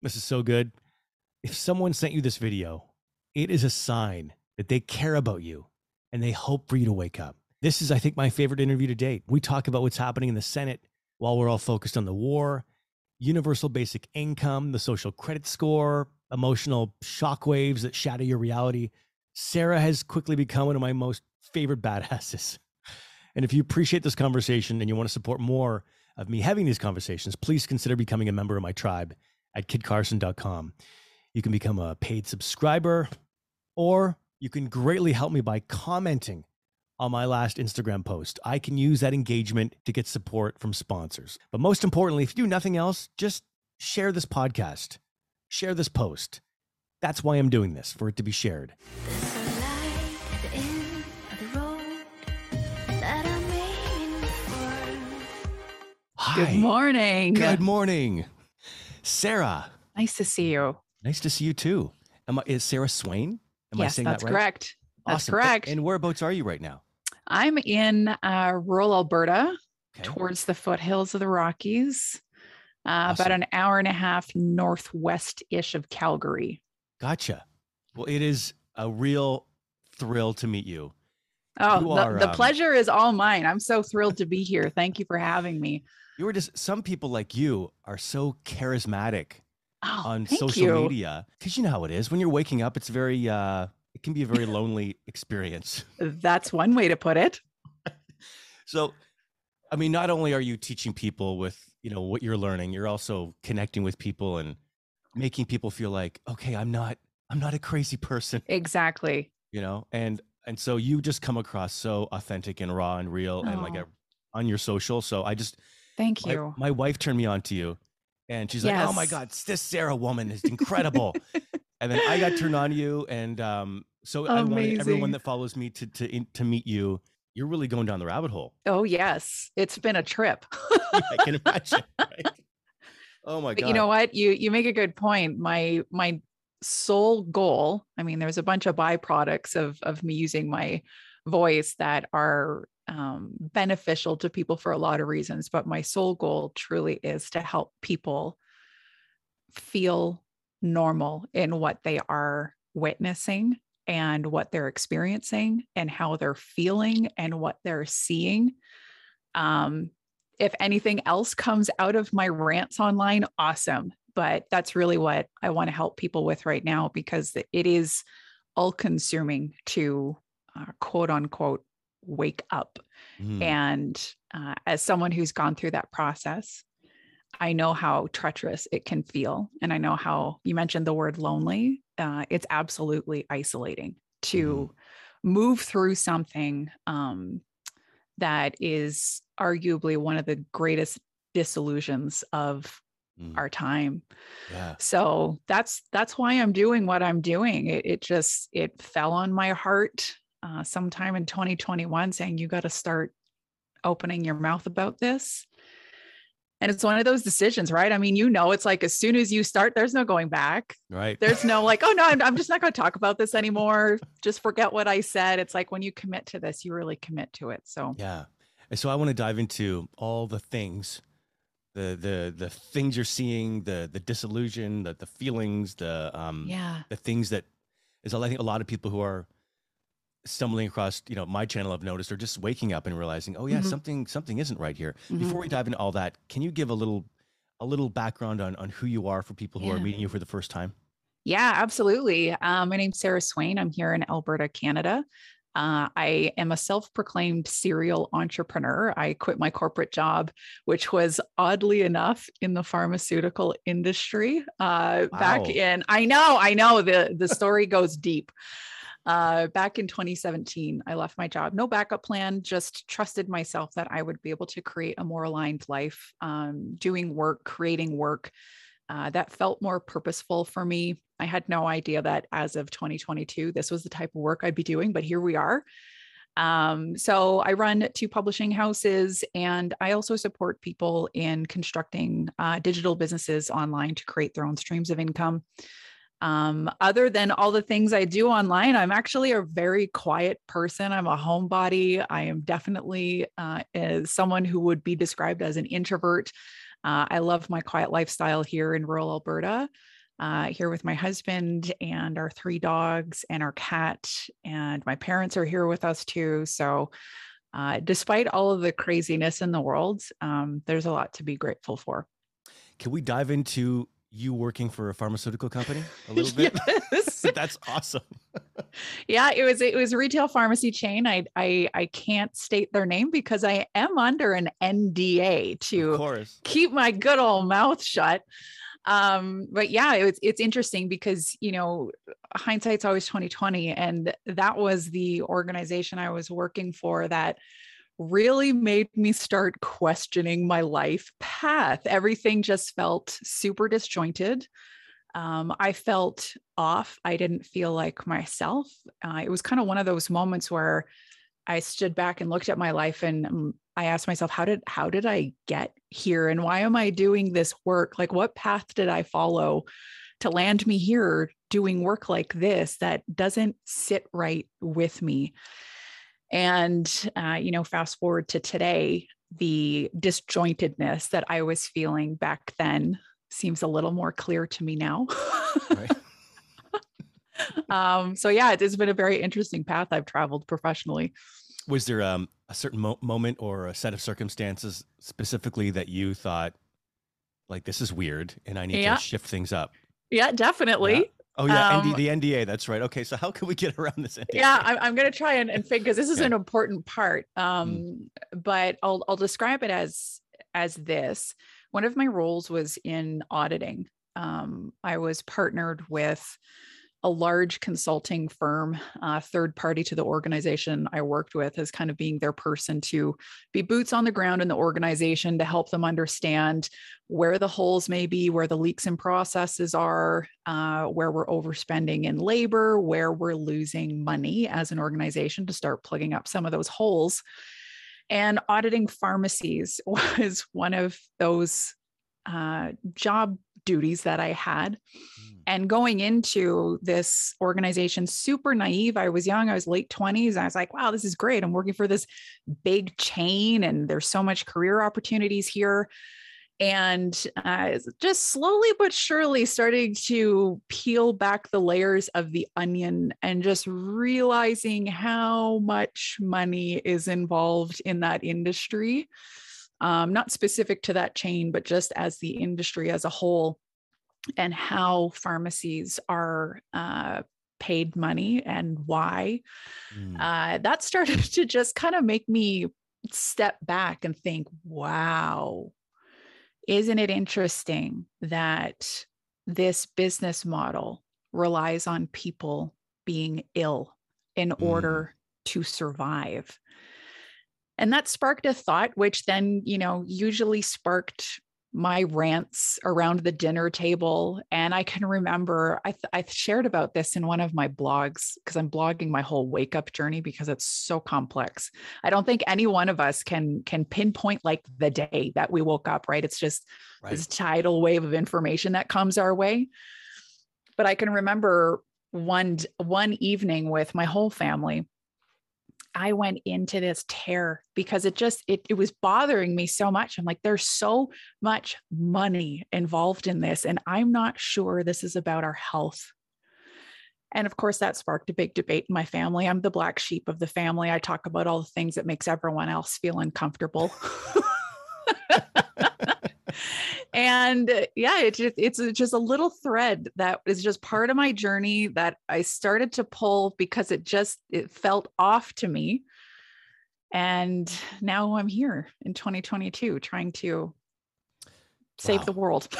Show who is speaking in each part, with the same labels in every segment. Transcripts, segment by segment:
Speaker 1: This is so good. If someone sent you this video, it is a sign that they care about you and they hope for you to wake up. This is, I think, my favorite interview to date. We talk about what's happening in the Senate while we're all focused on the war, universal basic income, the social credit score, emotional shockwaves that shatter your reality. Sarah has quickly become one of my most favorite badasses. And if you appreciate this conversation and you want to support more of me having these conversations, please consider becoming a member of my tribe at kidcarson.com. You can become a paid subscriber, or you can greatly help me by commenting on my last Instagram post. I can use that engagement to get support from sponsors. But most importantly, if you do nothing else, just share this podcast, share this post. That's why I'm doing this, for it to be shared. Hi.
Speaker 2: Good morning.
Speaker 1: Good morning. Sarah.
Speaker 2: Nice to see you.
Speaker 1: Nice to see you too. Am I, is Sarah Swain? Am
Speaker 2: yes, that's that right? correct. That's
Speaker 1: awesome.
Speaker 2: correct.
Speaker 1: And, whereabouts are you right now?
Speaker 2: I'm in uh, rural Alberta, okay. towards the foothills of the Rockies, uh, awesome. about an hour and a half northwest ish of Calgary.
Speaker 1: Gotcha. Well, it is a real thrill to meet you.
Speaker 2: Oh, you the, are, the um, pleasure is all mine. I'm so thrilled to be here. Thank you for having me.
Speaker 1: You were just some people like you are so charismatic
Speaker 2: oh,
Speaker 1: on social
Speaker 2: you.
Speaker 1: media because you know how it is when you're waking up. It's very uh, it can be a very lonely experience.
Speaker 2: That's one way to put it.
Speaker 1: so, I mean, not only are you teaching people with you know what you're learning, you're also connecting with people and making people feel like, okay, I'm not I'm not a crazy person.
Speaker 2: Exactly.
Speaker 1: You know, and and so you just come across so authentic and raw and real oh. and like a, on your social. So I just
Speaker 2: thank you.
Speaker 1: My, my wife turned me on to you, and she's yes. like, "Oh my god, this Sarah woman is incredible." and then I got turned on to you, and um, so Amazing. I wanted everyone that follows me to to to meet you. You're really going down the rabbit hole.
Speaker 2: Oh yes, it's been a trip.
Speaker 1: I can imagine. Right? Oh my god!
Speaker 2: But you know what? You you make a good point. My my sole goal. I mean, there's a bunch of byproducts of of me using my voice that are um, beneficial to people for a lot of reasons. But my sole goal truly is to help people feel normal in what they are witnessing and what they're experiencing and how they're feeling and what they're seeing. Um, if anything else comes out of my rants online, awesome. But that's really what I want to help people with right now because it is all consuming to uh, quote unquote wake up. Mm. And uh, as someone who's gone through that process, I know how treacherous it can feel. And I know how you mentioned the word lonely. Uh, it's absolutely isolating to mm. move through something um, that is arguably one of the greatest disillusions of mm. our time.
Speaker 1: Yeah.
Speaker 2: So that's that's why I'm doing what I'm doing. It, it just it fell on my heart uh, sometime in 2021, saying you got to start opening your mouth about this. And it's one of those decisions, right? I mean, you know, it's like as soon as you start, there's no going back.
Speaker 1: Right.
Speaker 2: There's no like, oh no, I'm, I'm just not going to talk about this anymore. Just forget what I said. It's like when you commit to this, you really commit to it. So
Speaker 1: yeah. And so I want to dive into all the things, the the the things you're seeing, the the disillusion, the the feelings, the um
Speaker 2: yeah,
Speaker 1: the things that is I think a lot of people who are stumbling across you know my channel i've noticed or just waking up and realizing oh yeah mm-hmm. something something isn't right here mm-hmm. before we dive into all that can you give a little a little background on on who you are for people who yeah. are meeting you for the first time
Speaker 2: yeah absolutely um, my name's sarah swain i'm here in alberta canada uh, I am a self proclaimed serial entrepreneur. I quit my corporate job, which was oddly enough in the pharmaceutical industry uh, wow. back in. I know, I know the, the story goes deep. Uh, back in 2017, I left my job. No backup plan, just trusted myself that I would be able to create a more aligned life, um, doing work, creating work uh, that felt more purposeful for me. I had no idea that as of 2022, this was the type of work I'd be doing, but here we are. Um, so I run two publishing houses and I also support people in constructing uh, digital businesses online to create their own streams of income. Um, other than all the things I do online, I'm actually a very quiet person. I'm a homebody. I am definitely uh, someone who would be described as an introvert. Uh, I love my quiet lifestyle here in rural Alberta, uh, here with my husband and our three dogs and our cat. And my parents are here with us too. So, uh, despite all of the craziness in the world, um, there's a lot to be grateful for.
Speaker 1: Can we dive into you working for a pharmaceutical company a little bit? Yes. That's awesome.
Speaker 2: yeah, it was it was retail pharmacy chain. I I I can't state their name because I am under an NDA to keep my good old mouth shut. Um, but yeah, it was, it's interesting because you know hindsight's always 2020, and that was the organization I was working for that really made me start questioning my life path. Everything just felt super disjointed. Um, I felt off. I didn't feel like myself. Uh, it was kind of one of those moments where I stood back and looked at my life and um, I asked myself, how did how did I get here, and why am I doing this work? Like, what path did I follow to land me here doing work like this that doesn't sit right with me? And, uh, you know, fast forward to today, the disjointedness that I was feeling back then seems a little more clear to me now. um, so, yeah, it's been a very interesting path I've traveled professionally.
Speaker 1: Was there um, a certain mo- moment or a set of circumstances specifically that you thought, like, this is weird and I need yeah. to shift things up?
Speaker 2: Yeah, definitely. Yeah.
Speaker 1: Oh yeah, um, ND, the NDA. That's right. Okay, so how can we get around this NDA?
Speaker 2: Yeah, I'm, I'm going to try and, and figure because this is an important part. Um, mm. but I'll I'll describe it as as this. One of my roles was in auditing. Um, I was partnered with a large consulting firm, uh, third party to the organization I worked with, as kind of being their person to be boots on the ground in the organization to help them understand where the holes may be, where the leaks in processes are, uh, where we're overspending in labor, where we're losing money as an organization to start plugging up some of those holes. And auditing pharmacies was one of those uh, job duties that I had. Mm and going into this organization super naive i was young i was late 20s i was like wow this is great. I'm working for this big chain and there's so much career opportunities here. And uh, just slowly but surely starting to peel back the layers of the onion and just realizing how much money is involved in that industry um, not specific to that chain but just as the industry as a whole and how pharmacies are uh, paid money and why. Mm. Uh, that started to just kind of make me step back and think, wow, isn't it interesting that this business model relies on people being ill in mm. order to survive? And that sparked a thought, which then, you know, usually sparked my rants around the dinner table. And I can remember I, th- I shared about this in one of my blogs because I'm blogging my whole wake up journey because it's so complex. I don't think any one of us can can pinpoint like the day that we woke up, right? It's just right. this tidal wave of information that comes our way. But I can remember one one evening with my whole family I went into this terror because it just it, it was bothering me so much. I'm like, there's so much money involved in this, and I'm not sure this is about our health. And of course, that sparked a big debate in my family. I'm the black sheep of the family. I talk about all the things that makes everyone else feel uncomfortable. and uh, yeah it just, it's just a little thread that is just part of my journey that i started to pull because it just it felt off to me. And now i'm here in 2022 trying to save wow. the world.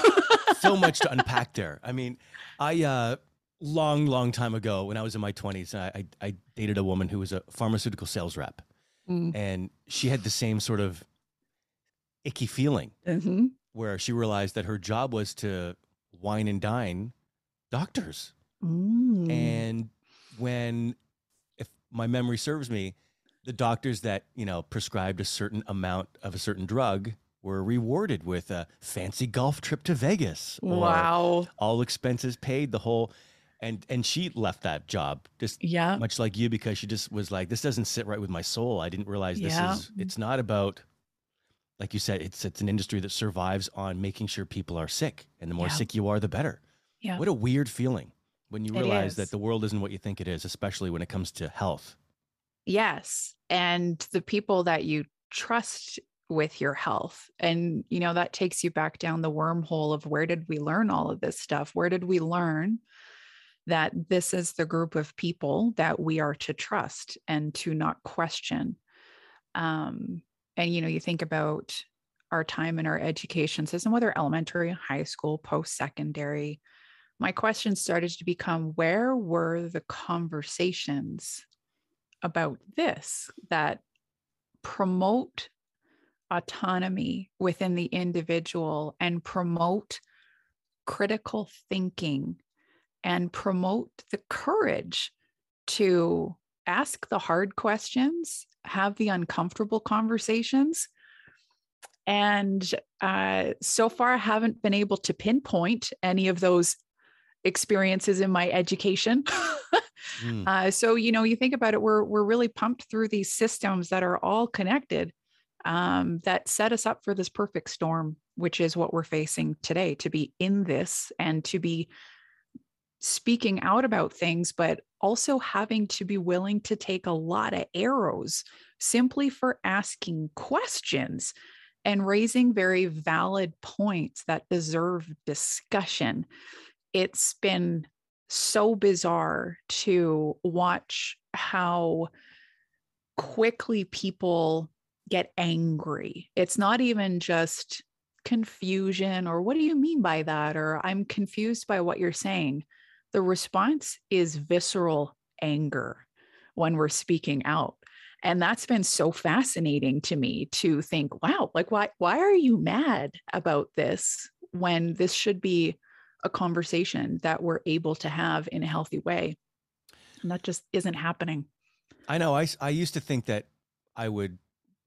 Speaker 1: So much to unpack there. I mean i uh long long time ago when i was in my 20s i i, I dated a woman who was a pharmaceutical sales rep. Mm. and she had the same sort of icky feeling. Mm-hmm where she realized that her job was to wine and dine doctors. Mm. And when, if my memory serves me, the doctors that, you know, prescribed a certain amount of a certain drug were rewarded with a fancy golf trip to Vegas.
Speaker 2: Wow.
Speaker 1: All expenses paid, the whole and and she left that job just yeah much like you because she just was like this doesn't sit right with my soul i didn't realize this yeah. is it's not about like you said, it's it's an industry that survives on making sure people are sick, and the more
Speaker 2: Yeah.
Speaker 1: sick you are, the better.
Speaker 2: Yeah.
Speaker 1: What a weird feeling when you realize that the world isn't what you think it is, especially when it comes to health.
Speaker 2: Yes. And the people that you trust with your health. And, you know, that takes you back down the wormhole of where did we learn all of this stuff? Where did we learn that this is the group of people that we are to trust and to not question? Um, and, you know, you think about our time in our education system, whether elementary, high school, post secondary, my question started to become where were the conversations about this that promote autonomy within the individual and promote critical thinking and promote the courage to ask the hard questions, have the uncomfortable conversations. And uh, so far, I haven't been able to pinpoint any of those experiences in my education.
Speaker 1: Mm.
Speaker 2: Uh, so you know, you think about it, we're we're really pumped through these systems that are all connected, um, that set us up for this perfect storm, which is what we're facing today. To be in this and to be speaking out about things, but also having to be willing to take a lot of arrows simply for asking questions and raising very valid points that deserve discussion. It's been so bizarre to watch how quickly people get angry. It's not even just confusion or what do you mean by that? Or I'm confused by what you're saying. The response is visceral anger when we're speaking out. And that's been so fascinating to me to think, wow, like why why are you mad about this when this should be a conversation that we're able to have in a healthy way? And that just isn't happening.
Speaker 1: I know. i i used to think that I would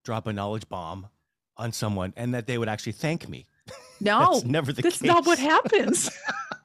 Speaker 1: drop a knowledge bomb on someone and that they would actually thank me.
Speaker 2: No,
Speaker 1: That's never the
Speaker 2: that's
Speaker 1: case.
Speaker 2: not what happens.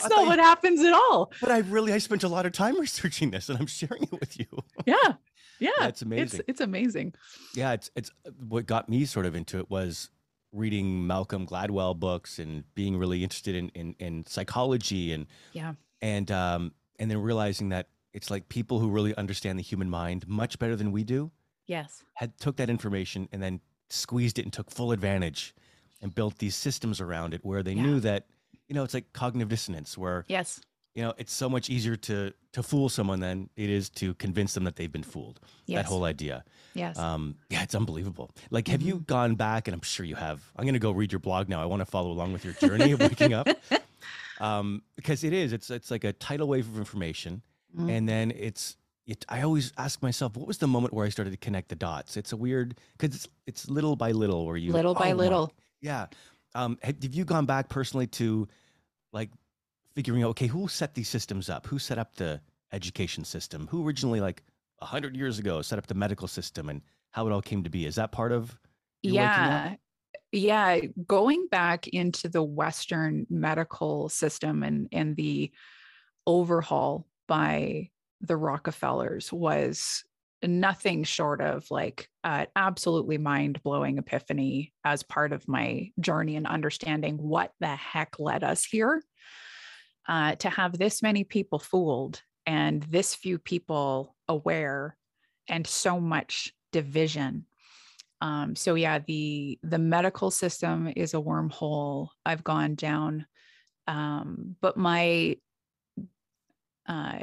Speaker 2: that's
Speaker 1: I
Speaker 2: not
Speaker 1: thought you-
Speaker 2: what happens at all.
Speaker 1: But I really, I spent a lot of time researching this and I'm sharing it with you.
Speaker 2: Yeah. Yeah.
Speaker 1: That's amazing.
Speaker 2: It's it's amazing.
Speaker 1: Yeah, it's it's what got me sort of into it was reading Malcolm Gladwell books and being really interested in in, in psychology and
Speaker 2: Yeah.
Speaker 1: and um and then realizing that it's like people who really understand the human mind much better than we do
Speaker 2: Yes.
Speaker 1: had took that information and then squeezed it and took full advantage and built these systems around it where they
Speaker 2: Yeah.
Speaker 1: knew that you know it's like cognitive dissonance where
Speaker 2: Yes.
Speaker 1: you know it's so much easier to to fool someone than it is to convince them that they've been fooled
Speaker 2: Yes.
Speaker 1: that whole idea
Speaker 2: yes.
Speaker 1: um yeah it's unbelievable like have you gone back and i'm sure you have i'm going to go read your blog now i want to follow along with your journey of waking up um because it is it's it's like a tidal wave of information
Speaker 2: Mhm.
Speaker 1: and then it's it, i always ask myself what was the moment where i started to connect the dots it's a weird because it's it's little by little where you
Speaker 2: little by
Speaker 1: "Oh my
Speaker 2: little.
Speaker 1: yeah. Um, have, have you gone back personally to like figuring out, okay, who set these systems up? Who set up the education system? Who originally, like a hundred years ago, set up the medical system and how it all came to be? Is that part of
Speaker 2: yeah yeah going back into the western medical system and and the overhaul by the rockefellers was nothing short of like absolutely mind-blowing epiphany as part of my journey and understanding what the heck led us here uh, to have this many people fooled and this few people aware and so much division. Um, so yeah the the medical system is a wormhole. I've gone down um, but my uh,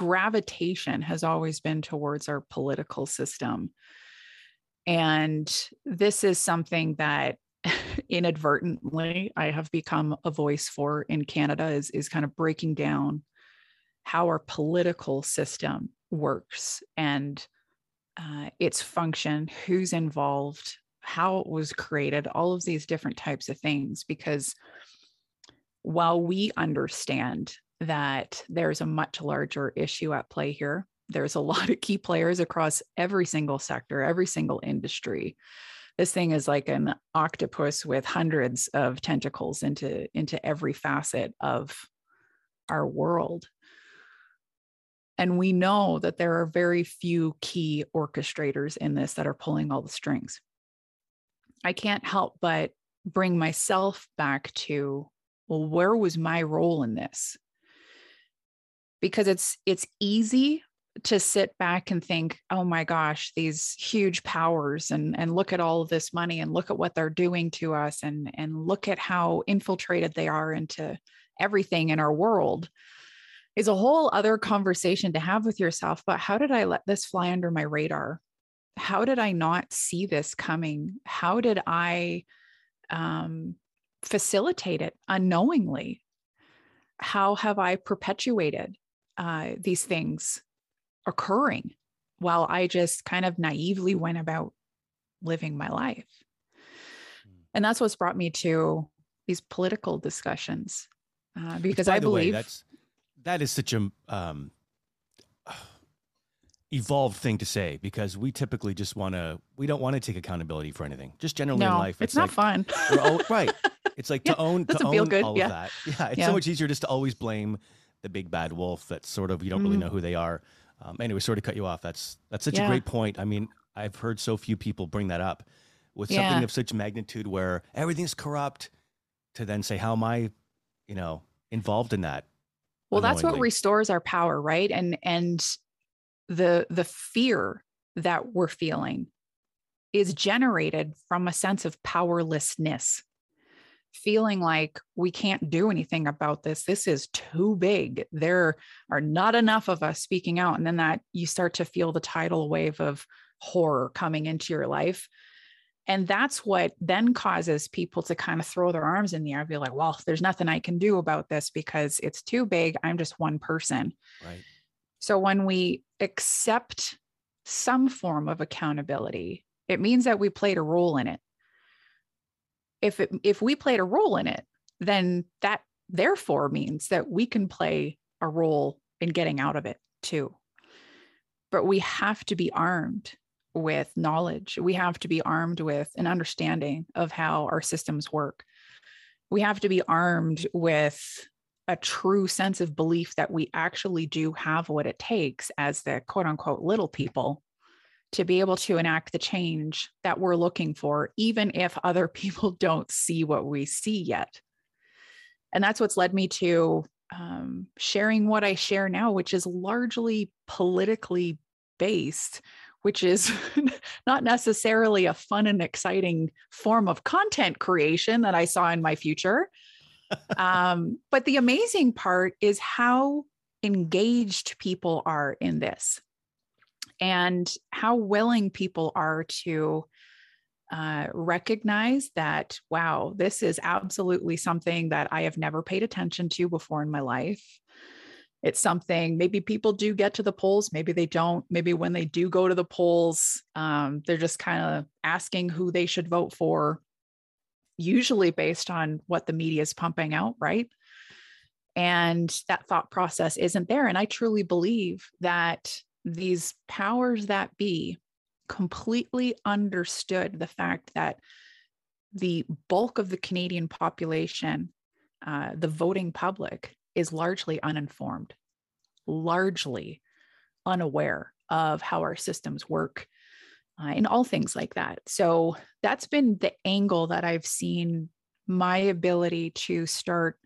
Speaker 2: gravitation has always been towards our political system. And this is something that inadvertently i have become a voice for in canada is, is kind of breaking down how our political system works and uh, its function who's involved how it was created all of these different types of things. Because while we understand that there's a much larger issue at play here. There's a lot of key players across every single sector every single industry. This thing is like an octopus with hundreds of tentacles into into every facet of our world. And we know that there are very few key orchestrators in this that are pulling all the strings. I can't help but bring myself back to, well, where was my role in this? Because it's it's easy to sit back and think, oh my gosh, these huge powers and and look at all of this money and look at what they're doing to us and and look at how infiltrated they are into everything in our world is a whole other conversation to have with yourself. But how did I let this fly under my radar? How did I not see this coming? How did I um, facilitate it unknowingly? How have I perpetuated uh, these things occurring while I just kind of naively went about living my life? Hmm. And that's what's brought me to these political discussions uh, because I believe
Speaker 1: way, that's that is such a um, evolved thing to say because we typically just want to we don't want to take accountability for anything just generally
Speaker 2: no,
Speaker 1: in life
Speaker 2: it's, it's not like, fun
Speaker 1: all, right it's like yeah, to own to own good. all yeah. of that yeah it's yeah. so much easier just to always blame the big bad wolf that sort of you don't mm. really know who they are. Um, anyway sorry to cut you off. That's that's such a great point. I mean i've heard so few people bring that up. With something of such magnitude where everything's corrupt to then say how am i you know involved in that?
Speaker 2: Well that's what restores our power right? And and the the fear that we're feeling is generated from a sense of powerlessness feeling like we can't do anything about this this is too big there are not enough of us speaking out and then that you start to feel the tidal wave of horror coming into your life and that's what then causes people to kind of throw their arms in the air, and be like, well, there's nothing I can do about this because it's too big. I'm just one person.
Speaker 1: Right.
Speaker 2: So when we accept some form of accountability, it means that we played a role in it. If it, if we played a role in it, then that therefore means that we can play a role in getting out of it too. But we have to be armed with knowledge. We have to be armed with an understanding of how our systems work. We have to be armed with a true sense of belief that we actually do have what it takes as the quote unquote little people to be able to enact the change that we're looking for, even if other people don't see what we see yet. And that's what's led me to um, sharing what I share now, which is largely politically based which is not necessarily a fun and exciting form of content creation that I saw in my future. um, but the amazing part is how engaged people are in this and how willing people are to uh, recognize that, wow, this is absolutely something that I have never paid attention to before in my life. It's something maybe people do get to the polls maybe they don't. Maybe when they do go to the polls um, they're just kind of asking who they should vote for usually based on what the media is pumping out right? And that thought process isn't there. And i truly believe that these powers that be completely understood the fact that the bulk of the canadian population uh, the voting public is largely uninformed, largely unaware of how our systems work uh, and all things like that. So that's been the angle that I've seen my ability to start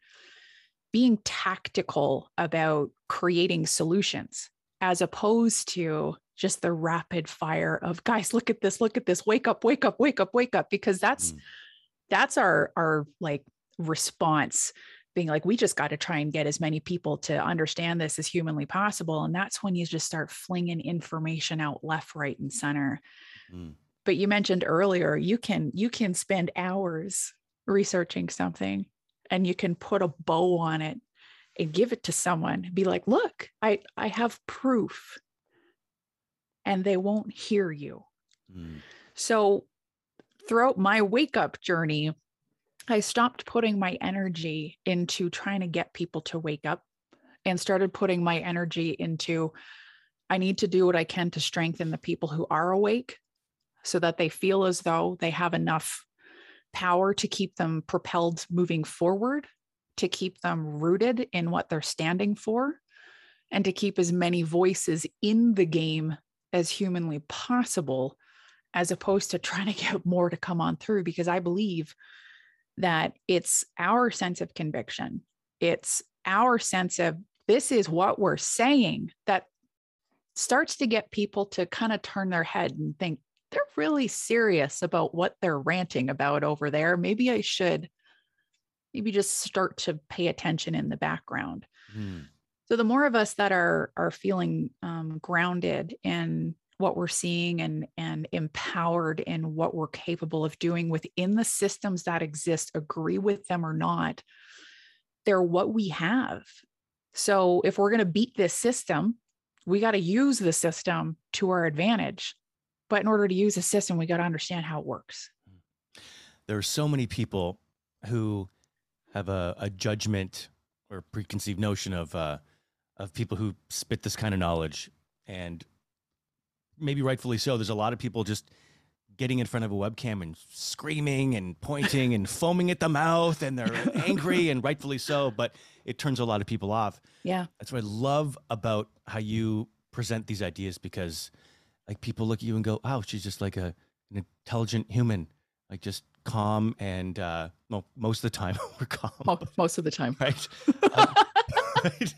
Speaker 2: being tactical about creating solutions as opposed to just the rapid fire of guys look at this look at this wake up wake up wake up wake up because that's mm. that's our our like response being like, we just got to try and get as many people to understand this as humanly possible. And that's when you just start flinging information out left, right, and center. Mm. But you mentioned earlier, you can you can spend hours researching something and you can put a bow on it and give it to someone be like look i i have proof. And they won't hear you. Mm. so throughout my wake up journey I stopped putting my energy into trying to get people to wake up and started putting my energy into I need to do what I can to strengthen the people who are awake so that they feel as though they have enough power to keep them propelled moving forward, to keep them rooted in what they're standing for, and to keep as many voices in the game as humanly possible as opposed to trying to get more to come on through because I believe that it's our sense of conviction. It's our sense of this is what we're saying that starts to get people to kind of turn their head and think they're really serious about what they're ranting about over there. Maybe I should maybe just start to pay attention in the background. Hmm. So the more of us that are are feeling um, grounded in what we're seeing and and empowered in what we're capable of doing within the systems that exist, agree with them or not, they're what we have. So if we're going to beat this system, we got to use the system to our advantage. But in order to use the system, we got to understand how it works.
Speaker 1: There are so many people who have a, a judgment or preconceived notion of uh, of people who spit this kind of knowledge, and maybe rightfully so. There's a lot of people just getting in front of a webcam and screaming and pointing and foaming at the mouth, and they're angry and rightfully so. But it turns a lot of people off.
Speaker 2: Yeah,
Speaker 1: that's what I love about how you present these ideas because, like, people look at you and go, "Wow, she's just like a an intelligent human." like just calm and uh well most of the time we're calm.
Speaker 2: Most of the time.
Speaker 1: Right, um,
Speaker 2: right?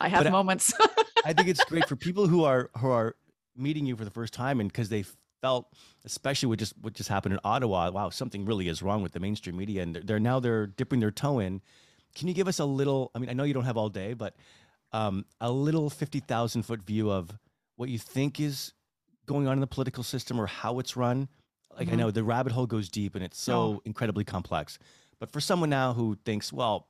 Speaker 2: i have but moments.
Speaker 1: I, think it's great for people who are who are meeting you for the first time and because they felt especially what just what just happened in ottawa wow something really is wrong with the mainstream media and they're, they're now they're dipping their toe in. Can you give us a little i mean i know you don't have all day but um, a little 50000 foot view of what you think is going on in the political system or how it's run like mm-hmm. I know the rabbit hole goes deep and it's so oh. incredibly complex. But for someone now who thinks, well,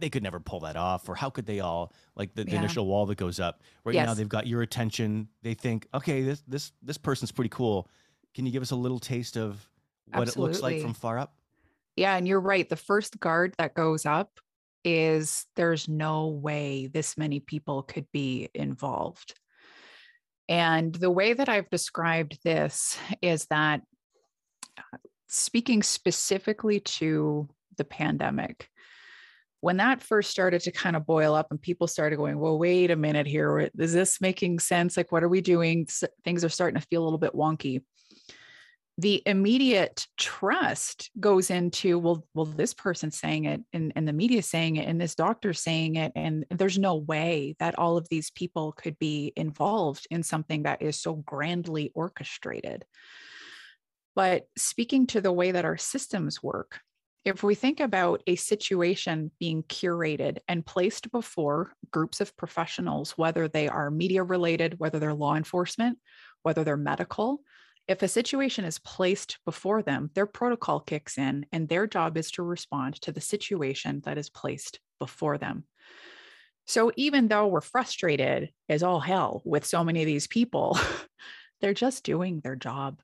Speaker 1: they could never pull that off, or how could they all like the, the yeah. initial wall that goes up? Right yes. now, they've got your attention. They think, okay, this this this person's pretty cool. Can you give us a little taste of what Absolutely. it looks like from far up?
Speaker 2: Yeah, and you're right. The first guard that goes up is there's no way this many people could be involved. And the way that I've described this is that uh, speaking specifically to the pandemic, when that first started to kind of boil up and people started going, well, wait a minute here, is this making sense? Like, what are we doing? Things are starting to feel a little bit wonky the immediate trust goes into well well this person's saying it and, and the media saying it and this doctor's saying it. And there's no way that all of these people could be involved in something that is so grandly orchestrated. But speaking to the way that our systems work if we think about a situation being curated and placed before groups of professionals whether they are media related whether they're law enforcement whether they're medical if a situation is placed before them, their protocol kicks in and their job is to respond to the situation that is placed before them. So even though we're frustrated as all hell with so many of these people, they're just doing their job.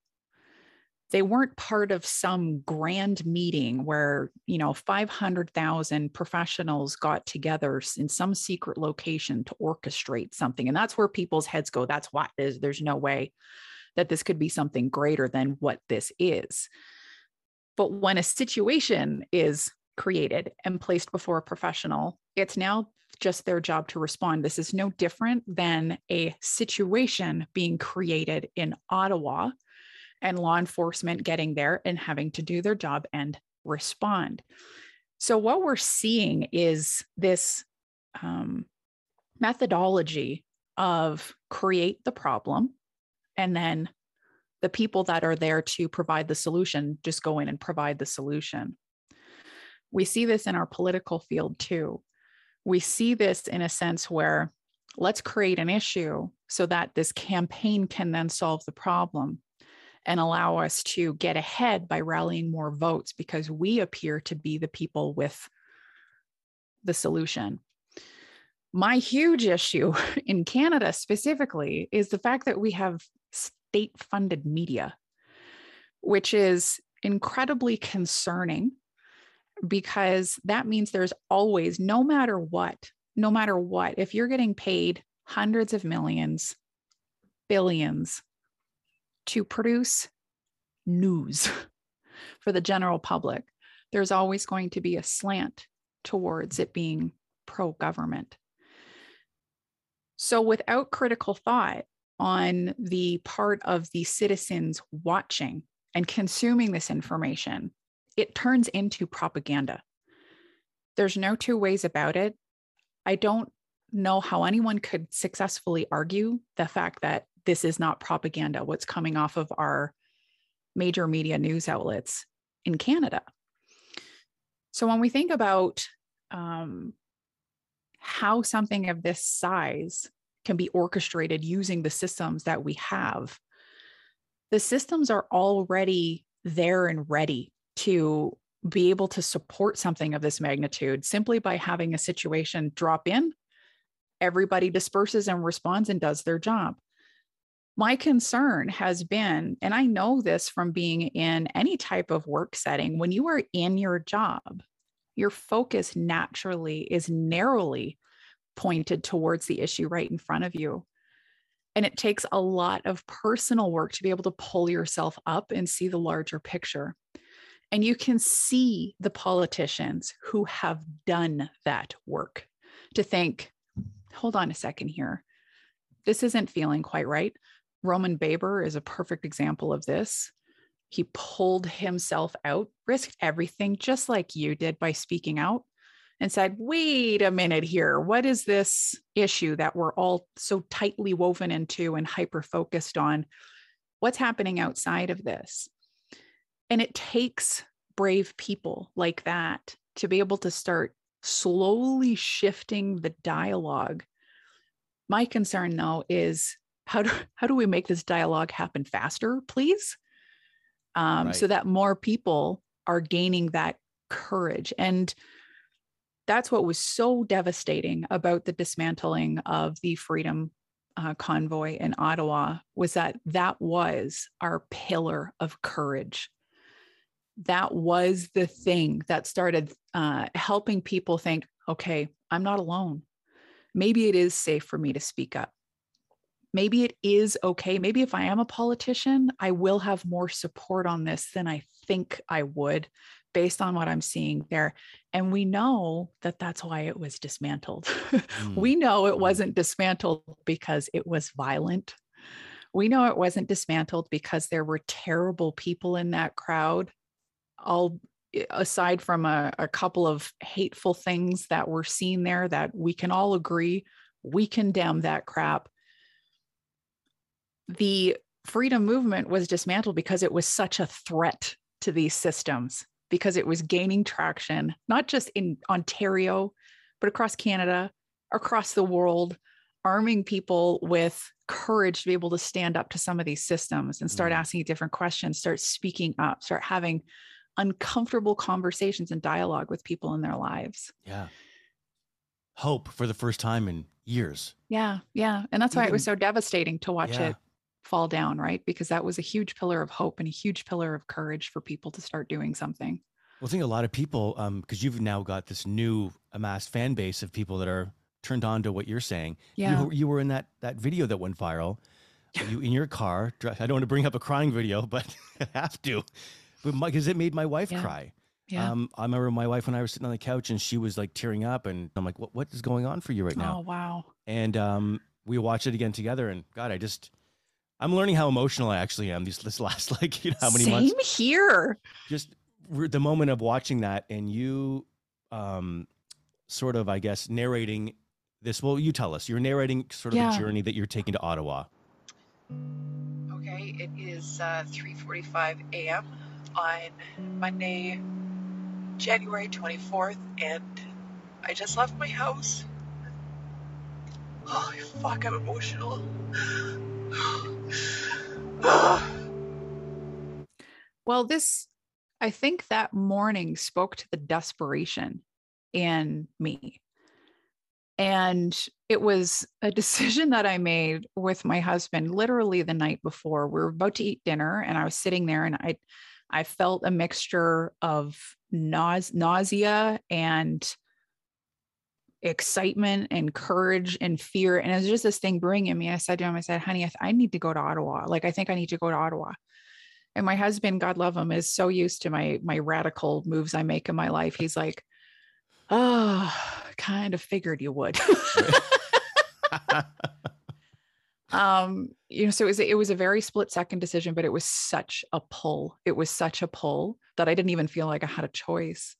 Speaker 2: They weren't part of some grand meeting where, you know, 500,000 professionals got together in some secret location to orchestrate something. And that's where people's heads go. That's why there's, there's no way that this could be something greater than what this is. But when a situation is created and placed before a professional, it's now just their job to respond. This is no different than a situation being created in Ottawa and law enforcement getting there and having to do their job and respond. So, what we're seeing is this um, methodology of create the problem, and then the people that are there to provide the solution just go in and provide the solution. We see this in our political field too. We see this in a sense where let's create an issue so that this campaign can then solve the problem and allow us to get ahead by rallying more votes because we appear to be the people with the solution. My huge issue in Canada specifically is the fact that we have state funded media, which is incredibly concerning because that means there's always, no matter what, no matter what, if you're getting paid hundreds of millions, billions to produce news for the general public, there's always going to be a slant towards it being pro government. So, without critical thought, on the part of the citizens watching and consuming this information, it turns into propaganda. There's no two ways about it. I don't know how anyone could successfully argue the fact that this is not propaganda, what's coming off of our major media news outlets in Canada. So when we think about um, how something of this size can be orchestrated using the systems that we have, the systems are already there and ready to be able to support something of this magnitude simply by having a situation drop in. Everybody disperses and responds and does their job. My concern has been, and I know this from being in any type of work setting, when you are in your job, your focus naturally is narrowly pointed towards the issue right in front of you. And it takes a lot of personal work to be able to pull yourself up and see the larger picture. And you can see the politicians who have done that work to think, hold on a second here. This isn't feeling quite right. Roman Baber is a perfect example of this. He pulled himself out, risked everything, just like you did by speaking out, and said, wait a minute here. What is this issue that we're all so tightly woven into and hyper focused on? What's happening outside of this? And it takes brave people like that to be able to start slowly shifting the dialogue. My concern, though, is how do how do we make this dialogue happen faster, please? Um, right. So that more people are gaining that courage. And that's what was so devastating about the dismantling of the Freedom uh, Convoy in Ottawa was that that was our pillar of courage. That was the thing that started uh, helping people think, okay, I'm not alone. Maybe it is safe for me to speak up maybe it is okay. Maybe if I am a politician, I will have more support on this than I think I would based on what I'm seeing there. And we know that that's why it was dismantled. Mm. we know it mm. wasn't dismantled because it was violent. We know it wasn't dismantled because there were terrible people in that crowd. All aside from a, a couple of hateful things that were seen there that we can all agree we condemn that crap the freedom movement was dismantled because it was such a threat to these systems because it was gaining traction not just in Ontario but across Canada across the world arming people with courage to be able to stand up to some of these systems and start mm. asking different questions start speaking up start having uncomfortable conversations and dialogue with people in their lives
Speaker 1: yeah hope for the first time in years
Speaker 2: yeah yeah and that's Even, why it was so devastating to watch yeah. it fall down, right? Because that was a huge pillar of hope and a huge pillar of courage for people to start doing something.
Speaker 1: Well, I think a lot of people, because um, you've now got this new amassed fan base of people that are turned on to what you're saying.
Speaker 2: Yeah.
Speaker 1: You, you were in that that video that went viral. You in your car. I don't want to bring up a crying video, but I have to, because it made my wife
Speaker 2: yeah.
Speaker 1: cry.
Speaker 2: Yeah.
Speaker 1: Um, I remember my wife when I was sitting on the couch and she was like tearing up, and I'm like, "What? What is going on for you right now?"
Speaker 2: Oh wow!
Speaker 1: And um, we watched it again together, and God, I just I'm learning how emotional I actually am these this last like you know how many
Speaker 2: Same
Speaker 1: months.
Speaker 2: Same here.
Speaker 1: Just the moment of watching that and you um sort of I guess narrating this well you tell us you're narrating sort of yeah. the journey that you're taking to Ottawa.
Speaker 3: Okay, it is uh 3:45 a.m. on Monday January 24th and I just left my house. Oh fuck, I'm emotional.
Speaker 2: Well, this, I think that morning spoke to the desperation in me. And it was a decision that I made with my husband literally the night before. We were about to eat dinner, and I was sitting there and I I felt a mixture of nause- nausea and excitement and courage and fear. And it was just this thing brewing in me. I said to him, I said, honey, I, th- I need to go to Ottawa. Like, I think I need to go to Ottawa. And my husband, God love him, is so used to my, my radical moves I make in my life. He's like, oh, kind of figured you would. um, you know, so it was it was a very split second decision, but it was such a pull. It was such a pull that I didn't even feel like I had a choice.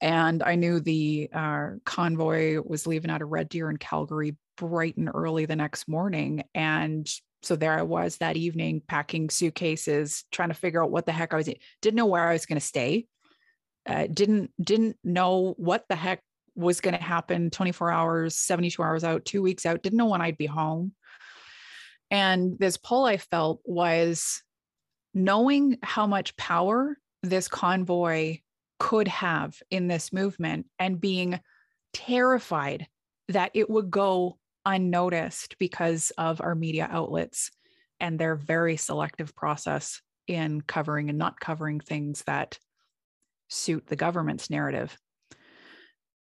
Speaker 2: And I knew the uh, convoy was leaving out of Red Deer in Calgary bright and early the next morning. And so there I was that evening packing suitcases, trying to figure out what the heck I was. Didn't know where I was going to stay. Uh, didn't didn't know what the heck was going to happen 24 hours 72 hours out two weeks out didn't know when i'd be home and this pull i felt was knowing how much power this convoy could have in this movement and being terrified that it would go unnoticed because of our media outlets and their very selective process in covering and not covering things that suit the government's narrative.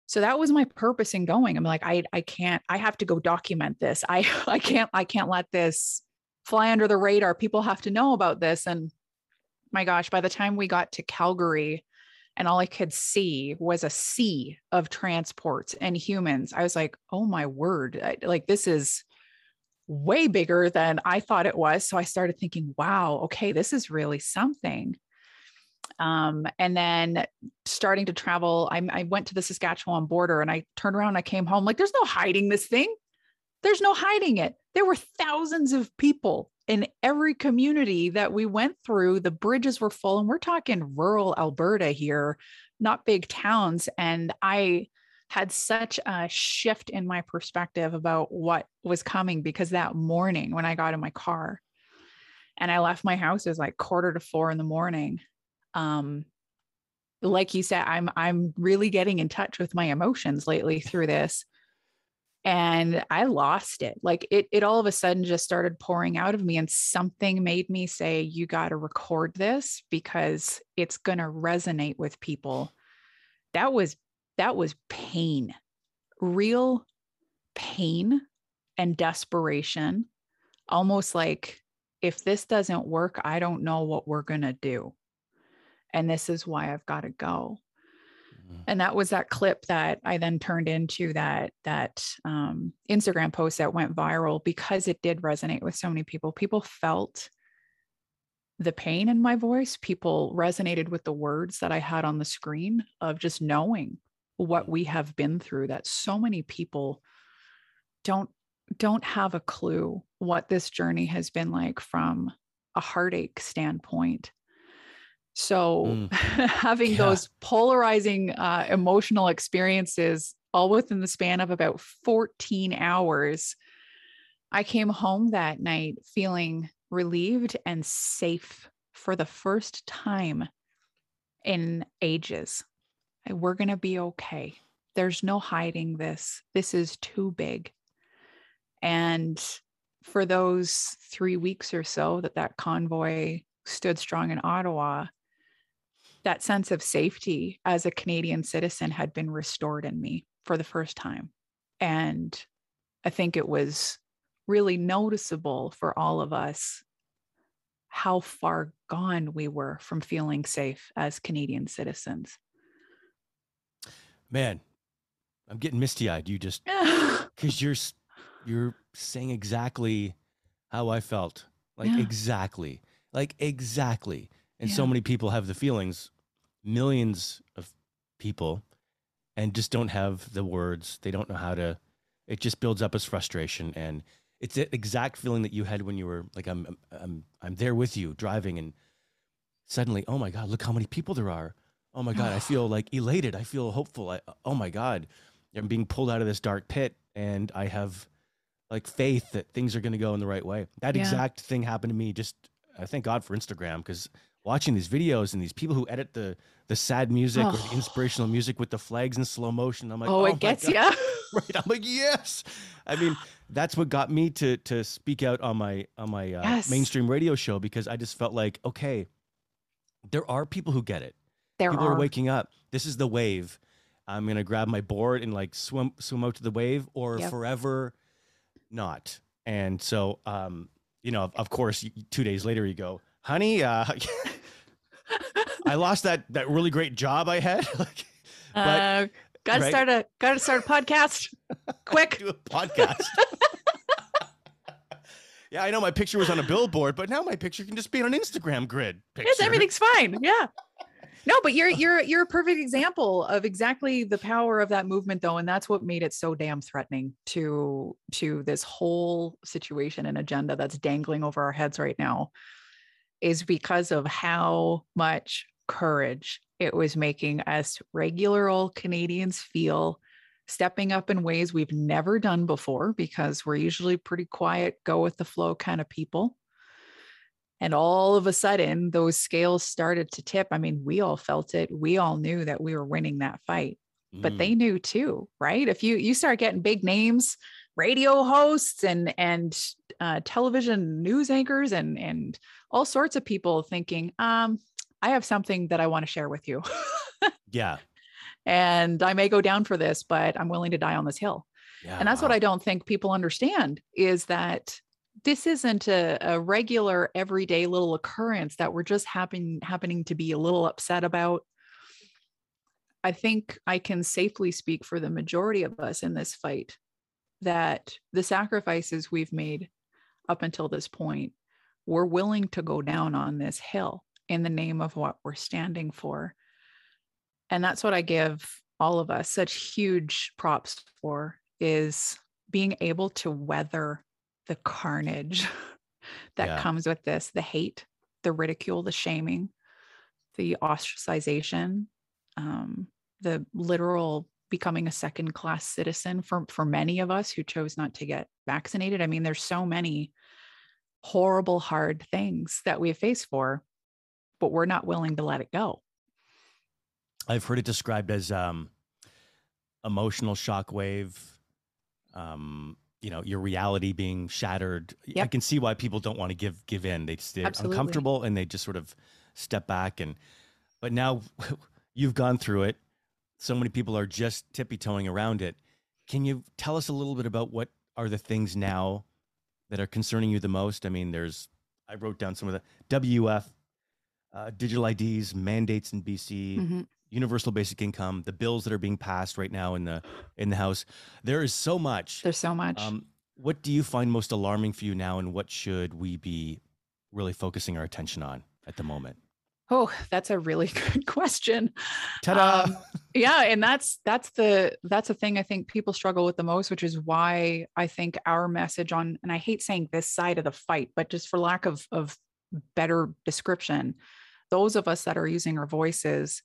Speaker 2: So that was my purpose in going. I'm like, I I can't, I have to go document this. I I can't, I can't let this fly under the radar. People have to know about this. And my gosh, by the time we got to Calgary, and all I could see was a sea of transports and humans. I was like, oh my word, like this is way bigger than I thought it was. So I started thinking, wow, okay, this is really something. Um, and then starting to travel, I, I went to the Saskatchewan border and I turned around, and I came home, like, there's no hiding this thing. There's no hiding it. There were thousands of people in every community that we went through, the bridges were full, and we're talking rural Alberta here, not big towns. And I had such a shift in my perspective about what was coming because that morning when I got in my car and I left my house, it was like quarter to four in the morning. Um, like you said, I'm I'm really getting in touch with my emotions lately through this and I lost it. Like it, it all of a sudden just started pouring out of me, and something made me say, You got to record this because it's going to resonate with people. That was, that was pain, real pain and desperation. Almost like, if this doesn't work, I don't know what we're going to do. And this is why I've got to go. And that was that clip that i then turned into that that um, instagram post that went viral because it did resonate with so many people. People felt the pain in my voice. People resonated with the words that i had on the screen of just knowing what we have been through that so many people don't don't have a clue what this journey has been like from a heartache standpoint so mm. having yeah. those polarizing uh, emotional experiences all within the span of about 14 hours, I came home that night feeling relieved and safe for the first time in ages. We're going to be okay. There's no hiding this. This is too big. And for those three weeks or so that that convoy stood strong in Ottawa, that sense of safety as a Canadian citizen had been restored in me for the first time. And I think it was really noticeable for all of us how far gone we were from feeling safe as Canadian citizens.
Speaker 1: Man, I'm getting misty-eyed. You just cuz you're you're saying exactly how I felt. Like yeah. exactly. Like exactly and yeah. so many people have the feelings millions of people and just don't have the words. They don't know how to it just builds up as frustration. And it's the exact feeling that you had when you were like i'm i'm i'm there with you driving and suddenly oh my god look how many people there are. Oh my god i feel like elated. I feel hopeful. I, oh my god i'm being pulled out of this dark pit and i have like faith that things are going to go in the right way. That yeah. exact thing happened to me just I thank God for Instagram because watching these videos and these people who edit the the sad music oh. or the inspirational music with the flags in slow motion, I'm like,
Speaker 2: oh, oh it gets you. right.
Speaker 1: I'm like, yes. I mean, that's what got me to to speak out on my on my uh, yes. mainstream radio show because I just felt like, okay, there are people who get it.
Speaker 2: There
Speaker 1: people
Speaker 2: are.
Speaker 1: are waking up. This is the wave. I'm gonna grab my board and like swim swim out to the wave or yep. forever not. And so um, you know, of, of course, two days later you go, honey, uh, I lost that that really great job I had. like,
Speaker 2: but, uh, gotta right? start a gotta start a podcast. Quick,
Speaker 1: do a podcast. Yeah, I know my picture was on a billboard, but now my picture can just be on an Instagram grid. Picture.
Speaker 2: Yes, everything's fine. Yeah. No, but you're you're you're a perfect example of exactly the power of that movement though and that's what made it so damn threatening to to this whole situation and agenda that's dangling over our heads right now is because of how much courage it was making us regular old Canadians feel stepping up in ways we've never done before because we're usually pretty quiet, go with the flow kind of people. And all of a sudden, those scales started to tip. I mean, we all felt it. We all knew that we were winning that fight, but
Speaker 1: Mm.
Speaker 2: they knew too, right? If you you start getting big names, radio hosts and and uh, television news anchors and and all sorts of people thinking, um, I have something that I want to share with you.
Speaker 1: yeah,
Speaker 2: and I may go down for this, but I'm willing to die on this hill.
Speaker 1: yeah.
Speaker 2: And that's what. I don't think people understand is that this isn't a, a regular everyday little occurrence that we're just happen, happening to be a little upset about. I think I can safely speak for the majority of us in this fight that the sacrifices we've made up until this point, we're willing to go down on this hill in the name of what we're standing for. And that's what I give all of us such huge props for is being able to weather the carnage that
Speaker 1: Yeah.
Speaker 2: comes with this the hate, the ridicule, the shaming, the ostracization, um, the literal becoming a second class citizen for, for many of us who chose not to get vaccinated. I mean, there's so many horrible, hard things that we have faced for, but we're not willing to let it go.
Speaker 1: I've heard it described as um, emotional shockwave. Um, you know, your reality being shattered. I can see why people don't want to give give in. They just, they're
Speaker 2: Absolutely.
Speaker 1: uncomfortable and they just sort of step back. And but now you've gone through it. So many people are just tippy toeing around it. Can you tell us a little bit about what are the things now that are concerning you the most? I mean, there's I wrote down some of the WF, uh, digital IDs, mandates in BC
Speaker 2: Mhm.
Speaker 1: universal basic income, the bills that are being passed right now in the in the House. There is so much.
Speaker 2: There's so much.
Speaker 1: Um, what do you find most alarming for you now, and what should we be really focusing our attention on at the moment?
Speaker 2: Oh, that's a really good question.
Speaker 1: Ta-da!
Speaker 2: Um, yeah, and that's that's the that's the thing I think people struggle with the most, which is why I think our message on and I hate saying this side of the fight, but just for lack of of better description, those of us that are using our voices,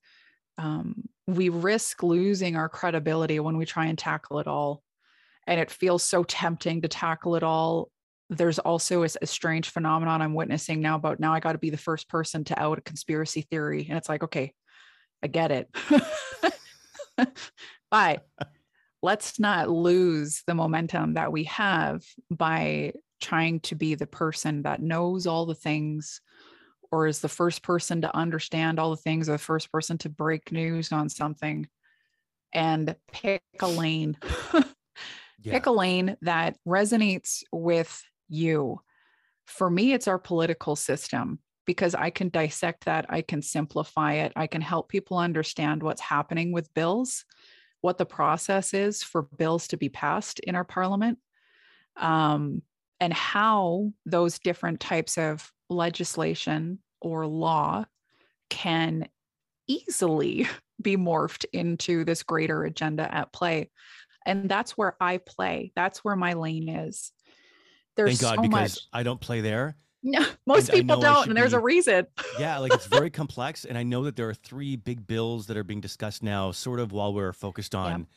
Speaker 2: um, we risk losing our credibility when we try and tackle it all. And it feels so tempting to tackle it all there's also a, a strange phenomenon I'm witnessing now about now I got to be the first person to out a conspiracy theory. And it's like, okay, I get it. but let's not lose the momentum that we have by trying to be the person that knows all the things or is the first person to understand all the things or the first person to break news on something and pick a lane
Speaker 1: yeah.
Speaker 2: pick a lane that resonates with you. For me, it's our political system because I can dissect that, I can simplify it, I can help people understand what's happening with bills, what the process is for bills to be passed in our parliament, um, and how those different types of legislation or law can easily be morphed into this greater agenda at play. And that's where I play. That's where my lane is. There's
Speaker 1: Thank God,
Speaker 2: so
Speaker 1: because
Speaker 2: much.
Speaker 1: I don't play there.
Speaker 2: No, most people don't, and there's a reason.
Speaker 1: Yeah, like it's very complex, and I know that there are three big bills that are being discussed now, sort of while we're focused on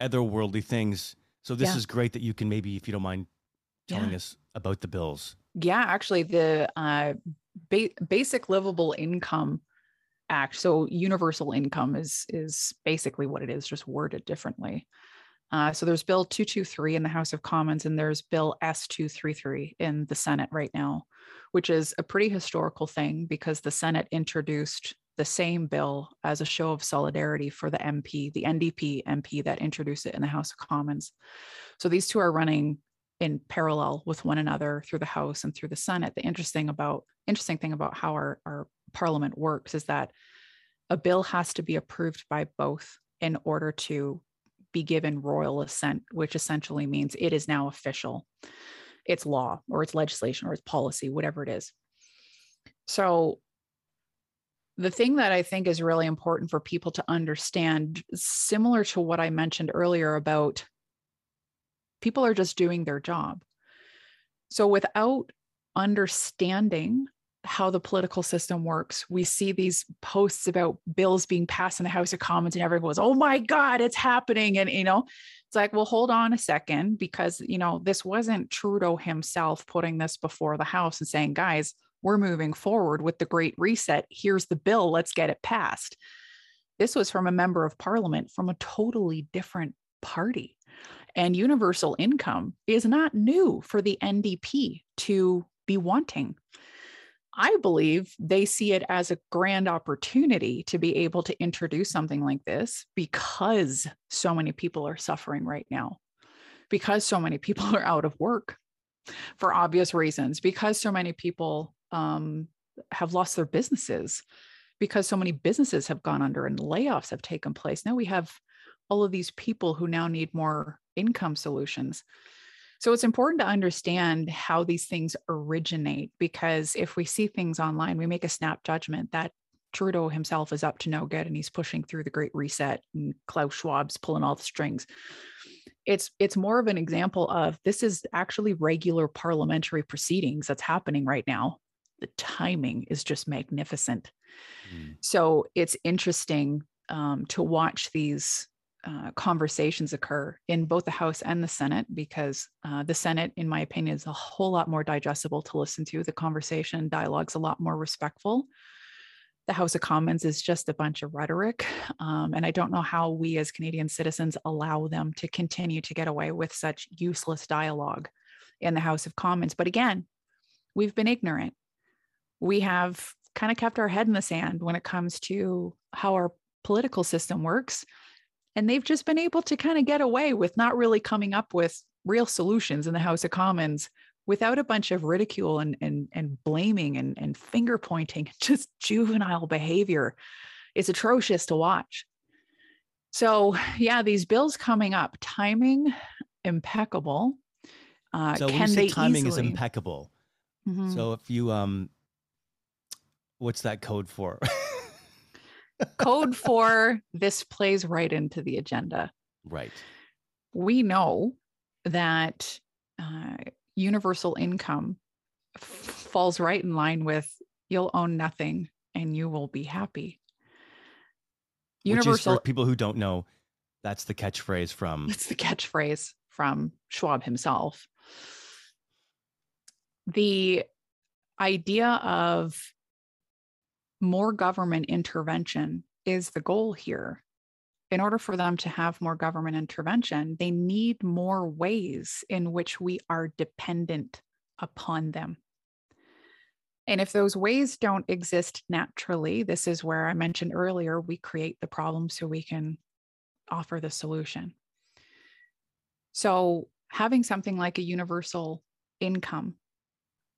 Speaker 1: otherworldly things. So this
Speaker 2: Yeah.
Speaker 1: is great that you can maybe, if you don't mind, telling
Speaker 2: Yeah.
Speaker 1: us about the bills.
Speaker 2: Yeah, actually, the uh, ba- basic livable income act. So universal income is is basically what it is, just worded differently. Uh, so there's Bill 223 in the House of Commons, and there's Bill S233 in the Senate right now, which is a pretty historical thing because the Senate introduced the same bill as a show of solidarity for the MP, the NDP MP that introduced it in the House of Commons. So these two are running in parallel with one another through the House and through the Senate. The interesting about interesting thing about how our, our parliament works is that a bill has to be approved by both in order to be given royal assent, which essentially means it is now official. it's law or it's legislation or it's policy, whatever it is. So, the thing that I think is really important for people to understand, similar to what I mentioned earlier about people are just doing their job. So, without understanding how the political system works. We see these posts about bills being passed in the House of Commons, and everyone goes, Oh my God, it's happening. And, you know, it's like, well, hold on a second, because, you know, this wasn't Trudeau himself putting this before the House and saying, Guys, we're moving forward with the Great Reset. Here's the bill. Let's get it passed. This was from a member of parliament from a totally different party. And universal income is not new for the NDP to be wanting. I believe they see it as a grand opportunity to be able to introduce something like this because so many people are suffering right now, because so many people are out of work for obvious reasons, because so many people um, have lost their businesses, because so many businesses have gone under and layoffs have taken place. Now we have all of these people who now need more income solutions. So it's important to understand how these things originate because if we see things online, we make a snap judgment that Trudeau himself is up to no good and he's pushing through the great reset and Klaus Schwab's pulling all the strings. It's it's more of an example of this is actually regular parliamentary proceedings that's happening right now. The timing is just magnificent. Mm. So it's interesting um, to watch these uh, conversations occur in both the House and the Senate because uh, the Senate, in my opinion, is a whole lot more digestible to listen to. The conversation dialogue's a lot more respectful. The House of Commons is just a bunch of rhetoric. Um, and I don't know how we as Canadian citizens allow them to continue to get away with such useless dialogue in the House of Commons. But again, we've been ignorant. We have kind of kept our head in the sand when it comes to how our political system works and they've just been able to kind of get away with not really coming up with real solutions in the House of Commons without a bunch of ridicule and and, and blaming and, and finger pointing, just juvenile behavior is atrocious to watch. So yeah, these bills coming up, timing impeccable.
Speaker 1: Uh, so you say timing easily... is impeccable, mm-hmm. so if you um, what's that code for?
Speaker 2: code for this plays right into the agenda.
Speaker 1: Right.
Speaker 2: We know that uh, universal income f- falls right in line with you'll own nothing and you will be happy.
Speaker 1: Universal for people who don't know, that's the catchphrase from
Speaker 2: It's the catchphrase from Schwab himself. The idea of more government intervention is the goal here. In order for them to have more government intervention, they need more ways in which we are dependent upon them. And if those ways don't exist naturally, this is where I mentioned earlier, we create the problem so we can offer the solution. So, having something like a universal income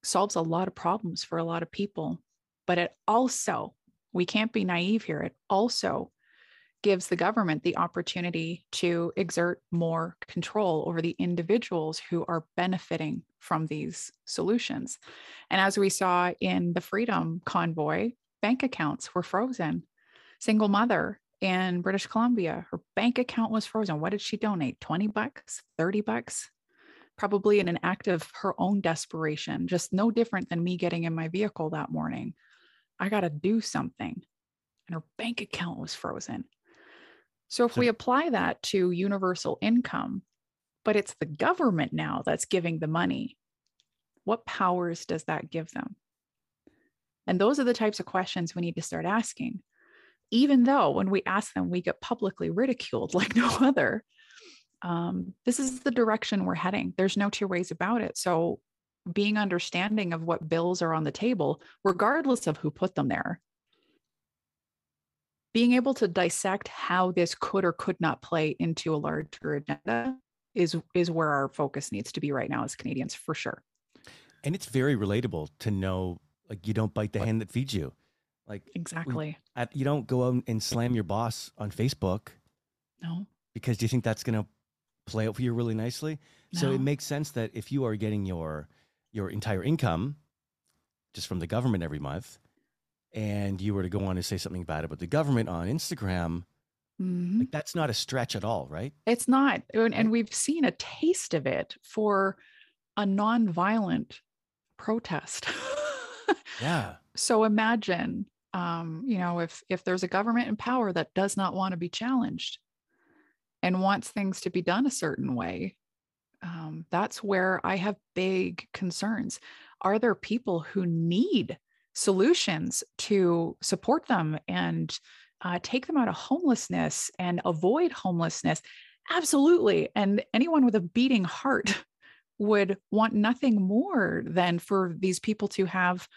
Speaker 2: solves a lot of problems for a lot of people but it also, we can't be naive here, it also gives the government the opportunity to exert more control over the individuals who are benefiting from these solutions. And as we saw in the Freedom Convoy, bank accounts were frozen. Single mother in British Columbia, her bank account was frozen. What did she donate? 20 bucks, 30 bucks? Probably in an act of her own desperation, just no different than me getting in my vehicle that morning. I got to do something. And her bank account was frozen. So if we apply that to universal income, but it's the government now that's giving the money, what powers does that give them? And those are the types of questions we need to start asking. Even though when we ask them, we get publicly ridiculed like no other. Um, this is the direction we're heading. There's no two ways about it. So being understanding of what bills are on the table, regardless of who put them there. Being able to dissect how this could or could not play into a larger agenda is is where our focus needs to be right now as Canadians for sure.
Speaker 1: And it's very relatable to know like you don't bite the hand that feeds you. Like
Speaker 2: exactly.
Speaker 1: At, you don't go out and slam your boss on Facebook.
Speaker 2: No.
Speaker 1: Because do you think that's going to play out for you really nicely. So it makes sense that if you are getting your your entire income just from the government every month, and you were to go on and say something bad about the government on Instagram,
Speaker 2: Mhm.
Speaker 1: like that's not a stretch at all, right?
Speaker 2: It's not. And, and we've seen a taste of it for a non-violent protest.
Speaker 1: Yeah.
Speaker 2: so imagine, um, you know, if if there's a government in power that does not want to be challenged and wants things to be done a certain way, um, that's where I have big concerns. Are there people who need solutions to support them and uh, take them out of homelessness and avoid homelessness? Absolutely. And anyone with a beating heart would want nothing more than for these people to have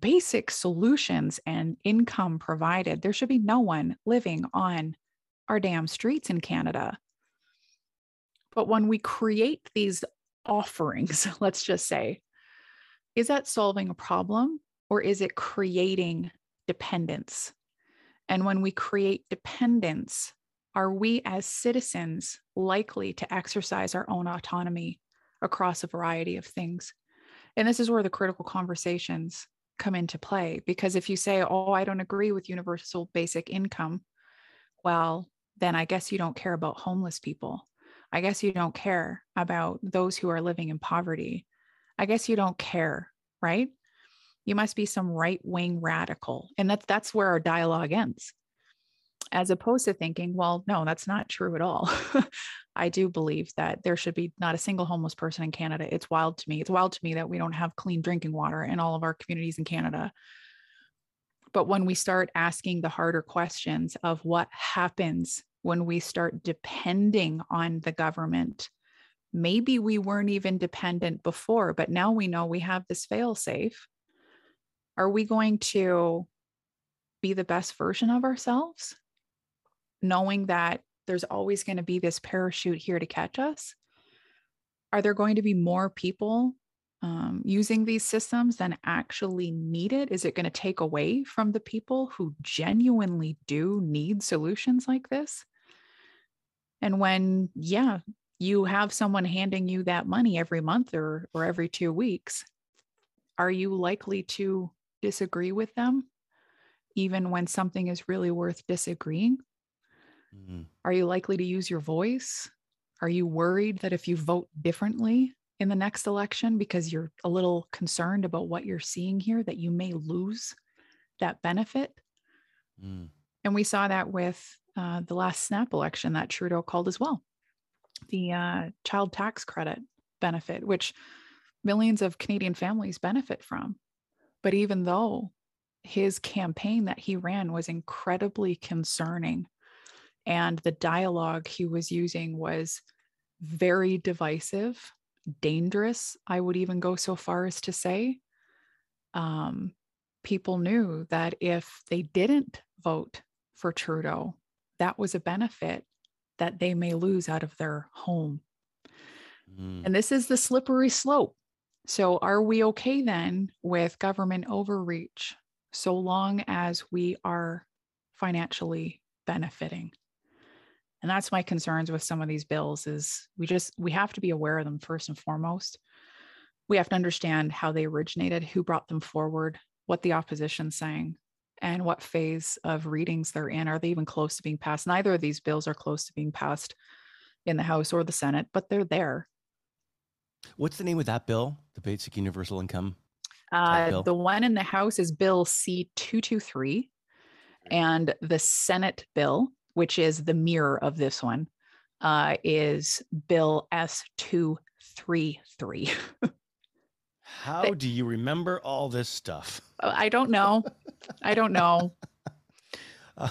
Speaker 2: basic solutions and income provided. There should be no one living on our damn streets in Canada. But when we create these offerings, let's just say, is that solving a problem or is it creating dependence? And when we create dependence, are we as citizens likely to exercise our own autonomy across a variety of things? And this is where the critical conversations come into play. Because if you say, oh, I don't agree with universal basic income, well, then I guess you don't care about homeless people. I guess you don't care about those who are living in poverty. I guess you don't care, right? You must be some right wing radical. And that's that's where our dialogue ends. As opposed to thinking, well, no, that's not true at all. I do believe that there should be not a single homeless person in Canada. It's wild to me. It's wild to me that we don't have clean drinking water in all of our communities in Canada. But when we start asking the harder questions of what happens when we start depending on the government, maybe we weren't even dependent before, but now we know we have this fail safe. Are we going to be the best version of ourselves, knowing that there's always going to be this parachute here to catch us? Are there going to be more people um, using these systems than actually need it? Is it going to take away from the people who genuinely do need solutions like this? And when, yeah, you have someone handing you that money every month or, or every two weeks, are you likely to disagree with them, even when something is really worth disagreeing?
Speaker 1: Mhm.
Speaker 2: Are you likely to use your voice? Are you worried that if you vote differently in the next election because you're a little concerned about what you're seeing here, that you may lose that benefit?
Speaker 1: Mm.
Speaker 2: And we saw that with uh, the last snap election that Trudeau called as well the uh, child tax credit benefit, which millions of Canadian families benefit from. But even though his campaign that he ran was incredibly concerning and the dialogue he was using was very divisive, dangerous, I would even go so far as to say, um, people knew that if they didn't vote for Trudeau, that was a benefit that they may lose out of their home.
Speaker 1: Mm.
Speaker 2: And this is the slippery slope. So, are we okay then with government overreach so long as we are financially benefiting? And that's my concerns with some of these bills is we just we have to be aware of them first and foremost. We have to understand how they originated, who brought them forward, what the opposition's saying, and what phase of readings they're in. Are they even close to being passed? Neither of these bills are close to being passed in the House or the Senate, but they're there.
Speaker 1: What's the name of that bill? The basic universal income.
Speaker 2: Uh, the one in the House is Bill C 223, and the Senate bill, which is the mirror of this one, uh, is Bill S 233.
Speaker 1: How do you remember all this stuff?
Speaker 2: I don't know. I don't know.
Speaker 1: Uh,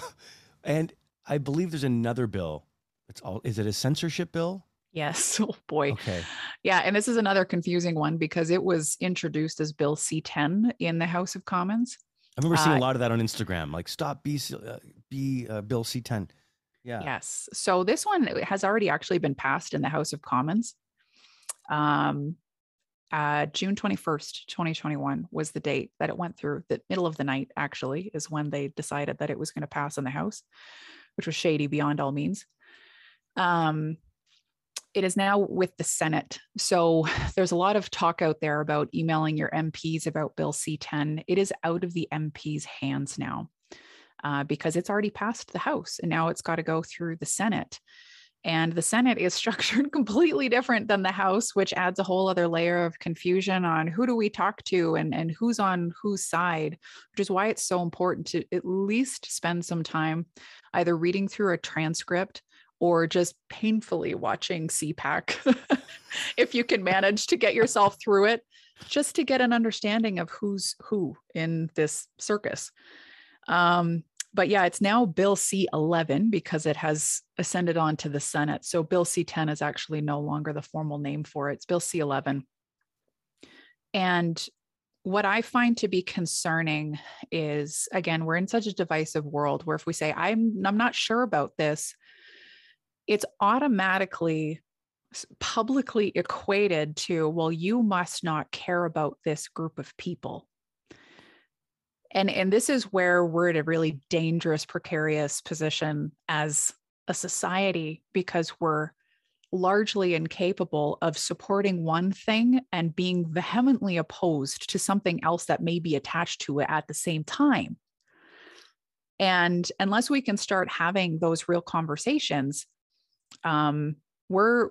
Speaker 1: and I believe there's another bill. It's all. Is it a censorship bill?
Speaker 2: Yes. Oh boy.
Speaker 1: Okay.
Speaker 2: Yeah. And this is another confusing one because it was introduced as Bill C 10 in the House of Commons.
Speaker 1: I remember seeing
Speaker 2: Uh,
Speaker 1: a lot of that on Instagram. Like, stop BC, uh, B uh, Bill C ten. Yeah.
Speaker 2: Yes. So this one has already actually been passed in the House of Commons. Um, uh, June 21st, 2021 was the date that it went through. The middle of the night, actually, is when they decided that it was going to pass in the House, which was shady beyond all means. Um, it is now with the Senate. So there's a lot of talk out there about emailing your MPs about Bill C 10. It is out of the MPs' hands now uh, because it's already passed the House and now it's got to go through the Senate. And the Senate is structured completely different than the House, which adds a whole other layer of confusion on who do we talk to and, and who's on whose side, which is why it's so important to at least spend some time either reading through a transcript or just painfully watching CPAC if you can manage to get yourself through it, just to get an understanding of who's who in this circus. Um, but yeah, it's now Bill C 11 because it has ascended on to the Senate. So Bill C 10 is actually no longer the formal name for it. It's Bill C 11. And what I find to be concerning is again, we're in such a divisive world where if we say, I'm, I'm not sure about this, it's automatically publicly equated to, well, you must not care about this group of people. And, and this is where we're at a really dangerous, precarious position as a society because we're largely incapable of supporting one thing and being vehemently opposed to something else that may be attached to it at the same time. And unless we can start having those real conversations, um, we're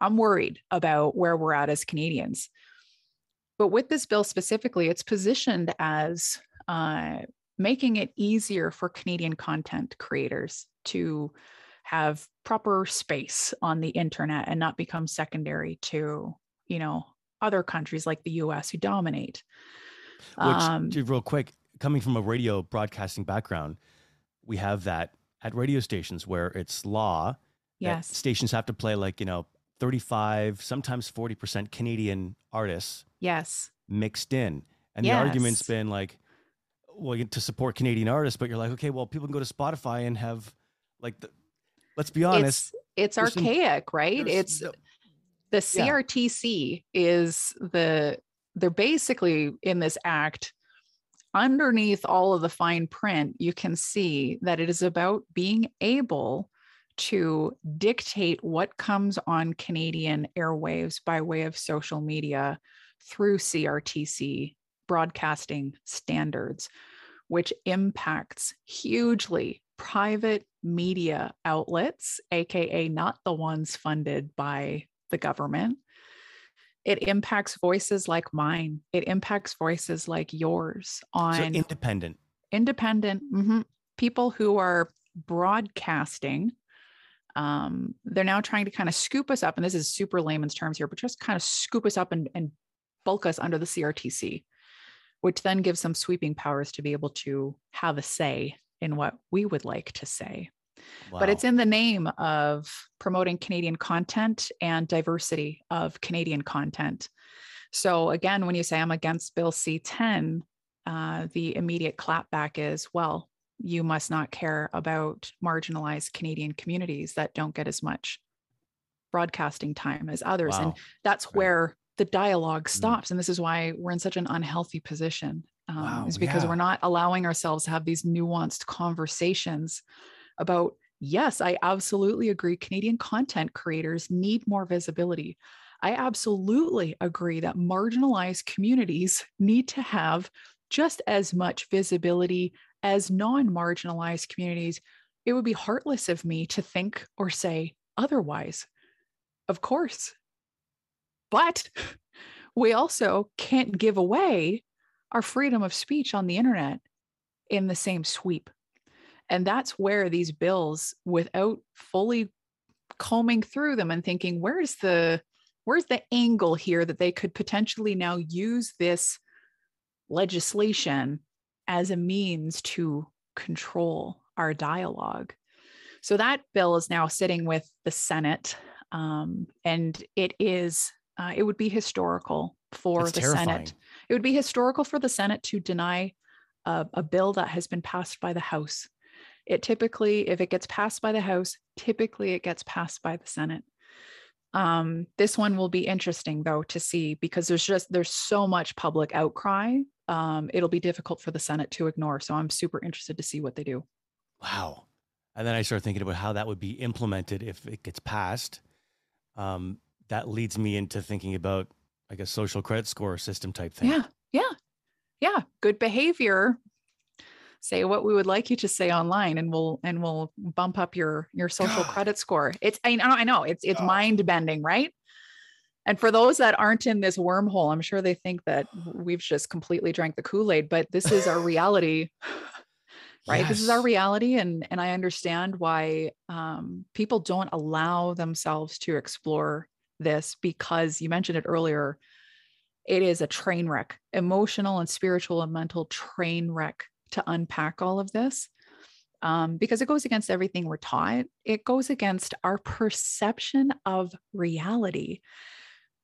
Speaker 2: I'm worried about where we're at as Canadians. But with this bill specifically, it's positioned as uh, making it easier for Canadian content creators to have proper space on the internet and not become secondary to, you know, other countries like the US who dominate.
Speaker 1: Which, um, real quick, coming from a radio broadcasting background, we have that at radio stations where it's law
Speaker 2: Yes.
Speaker 1: Stations have to play like, you know, 35, sometimes 40% Canadian artists.
Speaker 2: Yes.
Speaker 1: Mixed in. And yes. the argument's been like, well, to support Canadian artists, but you're like, okay, well, people can go to Spotify and have like the, let's be honest.
Speaker 2: It's, it's archaic, some, right? It's the, the CRTC yeah. is the, they're basically in this act underneath all of the fine print, you can see that it is about being able to dictate what comes on Canadian airwaves by way of social media through CRTC broadcasting standards, which impacts hugely private media outlets, AKA not the ones funded by the government. It impacts voices like mine. It impacts voices like yours on so
Speaker 1: independent.
Speaker 2: Independent mm-hmm, people who are broadcasting um, they're now trying to kind of scoop us up, and this is super layman's terms here, but just kind of scoop us up and, and bulk us under the CRTC, which then gives them sweeping powers to be able to have a say in what we would like to say. Wow. But it's in the name of promoting Canadian content and diversity of Canadian content. So, again, when you say I'm against Bill C 10, uh, the immediate clapback is, well, you must not care about marginalized Canadian communities that don't get as much broadcasting time as others. Wow. And that's right. where the dialogue mm. stops. Mm. And this is why we're in such an unhealthy position, um, wow. is because yeah. we're not allowing ourselves to have these nuanced conversations about, yes, I absolutely agree. Canadian content creators need more visibility. I absolutely agree that marginalized communities need to have just as much visibility as non marginalized communities, it would be heartless of me to think or say otherwise. Of course. But we also can't give away our freedom of speech on the internet in the same sweep. And that's where these bills, without fully combing through them and thinking, where's the where's the angle here that they could potentially now use this legislation as a means to control our dialogue. So that bill is now sitting with the Senate, um, and it is uh, it would be historical for That's the terrifying. Senate. It would be historical for the Senate to deny a, a bill that has been passed by the House. It typically, if it gets passed by the House, typically it gets passed by the Senate. Um, this one will be interesting though to see because there's just there's so much public outcry um, it'll be difficult for the Senate to ignore. So I'm super interested to see what they do.
Speaker 1: Wow. And then I start thinking about how that would be implemented if it gets passed. um, that leads me into thinking about like a social credit score system type thing.
Speaker 2: Yeah. Yeah. Yeah. Good behavior. Say what we would like you to say online and we'll and we'll bump up your your social credit score. It's I know, I know it's it's
Speaker 1: Oh.
Speaker 2: mind bending, right? And for those that aren't in this wormhole, I'm sure they think that we've just completely drank the Kool-Aid, but this is our reality. right this is our reality and and i understand why um, people don't allow themselves to explore this because you mentioned it earlier it is a train wreck emotional and spiritual and mental train wreck to unpack all of this. Um, because it goes against everything we're taught. It goes against our perception of reality.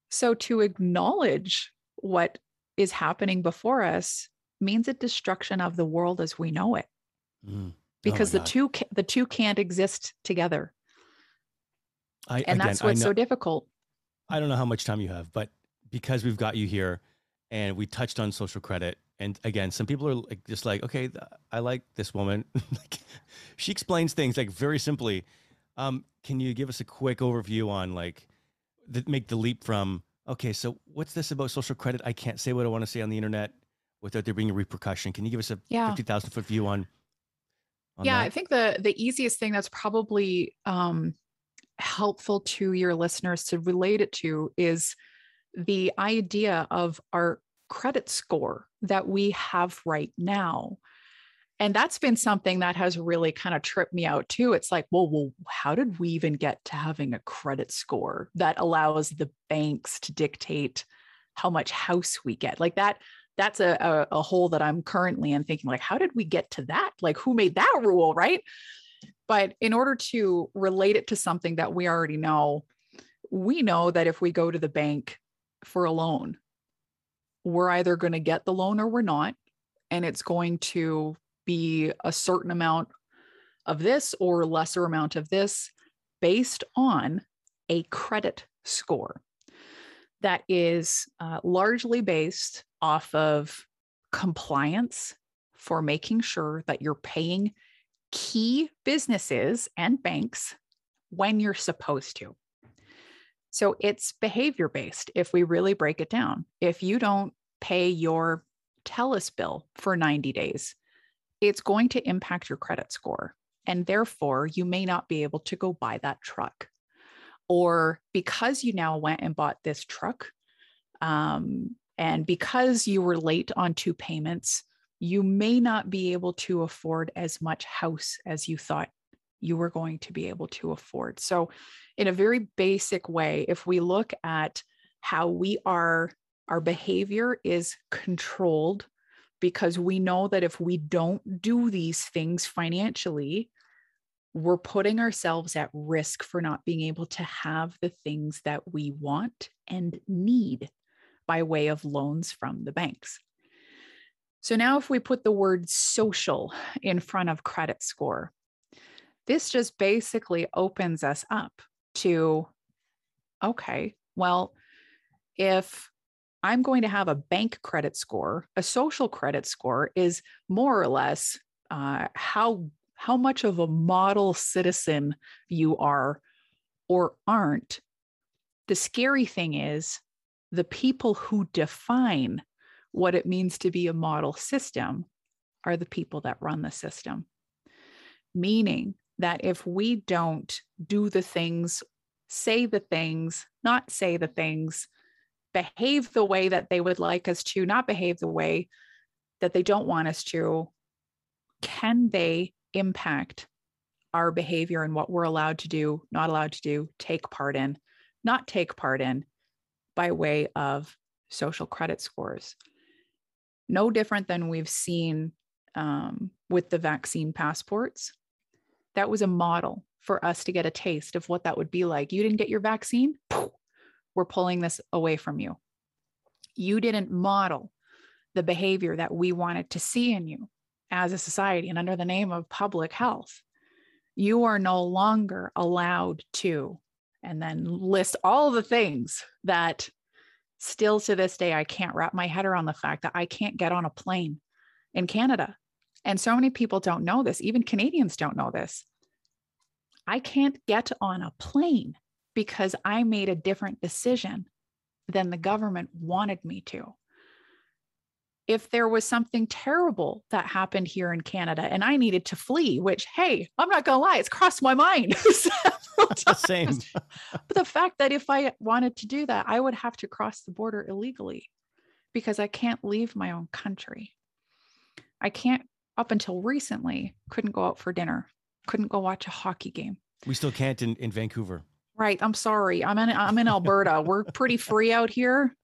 Speaker 2: So to acknowledge what is happening before us means a destruction of the world as we know it.
Speaker 1: Mm.
Speaker 2: because the
Speaker 1: God.
Speaker 2: two the two can't exist together.
Speaker 1: I,
Speaker 2: and
Speaker 1: again,
Speaker 2: that's what's so difficult
Speaker 1: I don't know how much time you have, but because we've got you here and we touched on social credit, and again, some people are like just like, okay, I like this woman. like, she explains things like very simply. Um, can you give us a quick overview on like the, make the leap from okay, so what's this about social credit? I can't say what I want to say on the internet without there being a repercussion. Can you give us a
Speaker 2: Yeah.
Speaker 1: fifty thousand foot view on? on
Speaker 2: yeah i think the the easiest thing that's probably um helpful to your listeners to relate it to is the idea of our credit score that we have right now. And that's been something that has really kind of tripped me out too. It's like well well how did we even get to having a credit score that allows the banks to dictate how much house we get? Like that that's a, a, a hole that i'm currently in thinking like how did we get to that? Like who made that rule right but in order to relate it to something that we already know we know that if we go to the bank for a loan we're either going to get the loan or we're not. And it's going to be a certain amount of this or lesser amount of this based on a credit score that is uh, largely based off of compliance for making sure that you're paying key businesses and banks when you're supposed to. So it's behavior based if we really break it down. If you don't pay your TELUS bill for 90 days, it's going to impact your credit score. And therefore, you may not be able to go buy that truck. Or because you now went and bought this truck, um, and because you were late on two payments, you may not be able to afford as much house as you thought you were going to be able to afford. So, in a very basic way, if we look at how we are, our behavior is controlled because we know that if we don't do these things financially, we're putting ourselves at risk for not being able to have the things that we want and need by way of loans from the banks. So now, if we put the word social in front of credit score, this just basically opens us up to okay, well, if I'm going to have a bank credit score, a social credit score is more or less uh, how how much of a model citizen you are or aren't. The scary thing is the people who define what it means to be a model system are the people that run the system. Meaning that if we don't do the things, say the things, not say the things, behave the way that they would like us to, not behave the way that they don't want us to, can they impact our behavior and what we're allowed to do, not allowed to do, take part in, not take part in by way of social credit scores? No different than we've seen um, with the vaccine passports. That was a model for us to get a taste of what that would be like. You didn't get your vaccine? We're pulling this away from you. You didn't model the behavior that we wanted to see in you as a society and under the name of public health. You are no longer allowed to, and then list all the things that still to this day, I can't wrap my head around the fact that I can't get on a plane in Canada. And so many people don't know this, even Canadians don't know this. I can't get on a plane because I made a different decision than the government wanted me to. If there was something terrible that happened here in Canada and I needed to flee, which, hey, I'm not going to lie, it's crossed my mind
Speaker 1: Same.
Speaker 2: but the fact that if I wanted to do that, I would have to cross the border illegally because I can't leave my own country. I can't, up until recently, couldn't go out for dinner, couldn't go watch a hockey game.
Speaker 1: We still can't in, in Vancouver.
Speaker 2: Right. I'm sorry. I'm in I'm in Alberta. We're pretty free out here.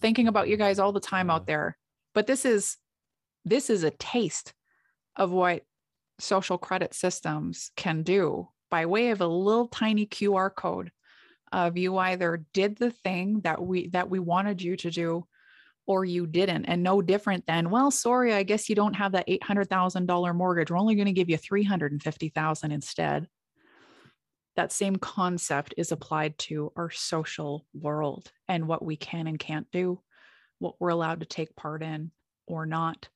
Speaker 2: Thinking about you guys all the time out there. But this is this is a taste of what social credit systems can do by way of a little tiny QR code of you either did the thing that we that we wanted you to do or you didn't and no different than well sorry i guess you don't have that $800000 mortgage. We're only going to give you 350000 instead. That same concept is applied to our social world and what we can and can't do, what we're allowed to take part in or not.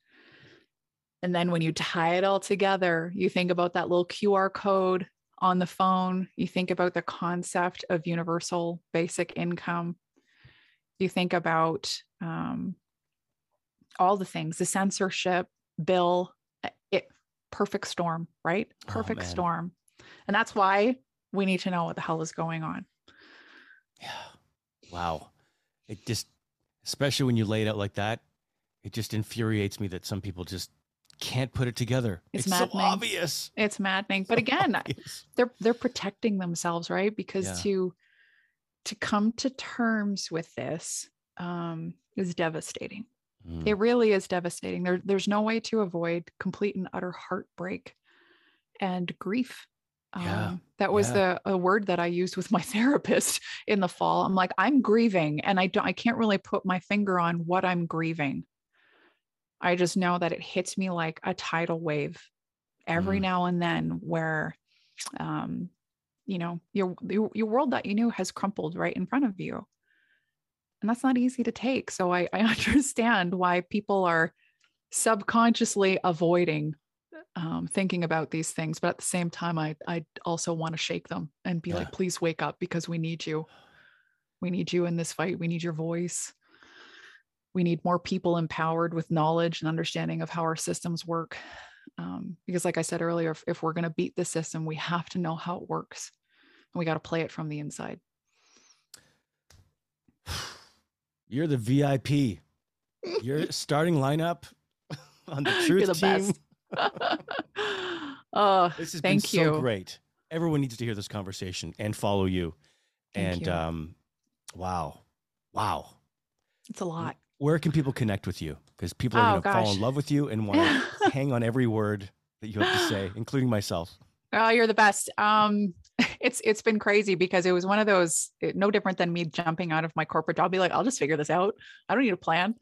Speaker 2: And then when you tie it all together, you think about that little QR code on the phone, you think about the concept of universal basic income, you think about um, all the things, the censorship bill, eh, it perfect storm, right?
Speaker 1: Oh,
Speaker 2: Perfect
Speaker 1: man.
Speaker 2: storm. And that's why we need to know what the hell is going on.
Speaker 1: Yeah. Wow. It just, especially when you lay it out like that, it just infuriates me that some people just can't put it together.
Speaker 2: It's
Speaker 1: so
Speaker 2: maddening.
Speaker 1: obvious.
Speaker 2: It's maddening. But
Speaker 1: So
Speaker 2: again,
Speaker 1: obvious.
Speaker 2: they're they're protecting themselves, right? Because
Speaker 1: Yeah.
Speaker 2: to to come to terms with this um, is devastating.
Speaker 1: Mm.
Speaker 2: It really is devastating. There, there's no way to avoid complete and utter heartbreak and grief.
Speaker 1: Yeah,
Speaker 2: Um, that was
Speaker 1: yeah.
Speaker 2: the a word that I used with my therapist in the fall. I'm like, I'm grieving, and I don't, I can't really put my finger on what I'm grieving. I just know that it hits me like a tidal wave every
Speaker 1: Mm.
Speaker 2: now and then, where, um, you know, your, your your world that you knew has crumpled right in front of you, and that's not easy to take. So I, I understand why people are subconsciously avoiding um, thinking about these things, but at the same time, I I also want to shake them and be
Speaker 1: Yeah.
Speaker 2: like, please wake up because we need you. We need you in this fight. We need your voice. We need more people empowered with knowledge and understanding of how our systems work. Um, because, like I said earlier, if, if we're going to beat the system, we have to know how it works, and we got to play it from the inside.
Speaker 1: You're the VIP. You're starting lineup on the
Speaker 2: You're
Speaker 1: truth
Speaker 2: the
Speaker 1: team.
Speaker 2: best. oh,
Speaker 1: This has
Speaker 2: Thank
Speaker 1: been so great. Everyone needs to hear this conversation and follow you.
Speaker 2: Thank
Speaker 1: and
Speaker 2: you.
Speaker 1: um, wow, wow.
Speaker 2: it's a lot.
Speaker 1: Where can people connect with you? Because people are
Speaker 2: Oh,
Speaker 1: going to fall in love with you and want to hang on every word that you have to say, including myself.
Speaker 2: Oh, you're the best. Um, it's it's been crazy because it was one of those it- no different than me jumping out of my corporate job. I'll be like, I'll just figure this out. I don't need a plan.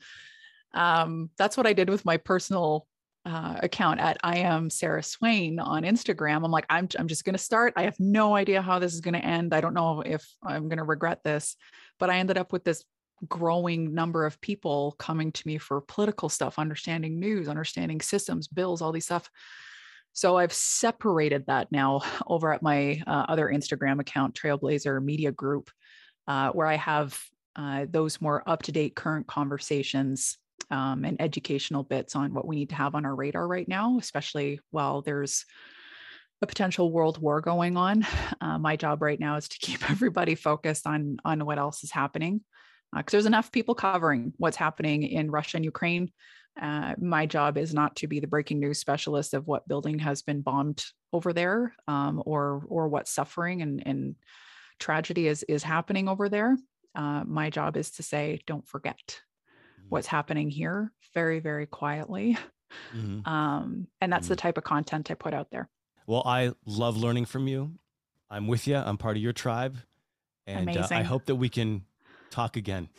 Speaker 2: Um, that's what I did with my personal uh, account at I am Sarah Swain on Instagram. I'm like, I'm I'm just gonna start. I have no idea how this is gonna end. I don't know if I'm gonna regret this, but I ended up with this growing number of people coming to me for political stuff, understanding news, understanding systems, bills, all these stuff. So I've separated that now over at my uh, other Instagram account, Trailblazer Media Group, uh, where I have uh, those more up to date current conversations um, and educational bits on what we need to have on our radar right now, especially while there's a potential world war going on. Uh, my job right now is to keep everybody focused on on what else is happening, because there's enough people covering what's happening in Russia and Ukraine. Uh, my job is not to be the breaking news specialist of what building has been bombed over there, um, or or what suffering and and tragedy is is happening over there. Uh, my job is to say, don't forget what's happening here, very very quietly,
Speaker 1: Mhm.
Speaker 2: um, and that's the type of content I put out there.
Speaker 1: Well, I love learning from you. I'm with you. I'm part of your tribe. And uh, I hope that we can talk again.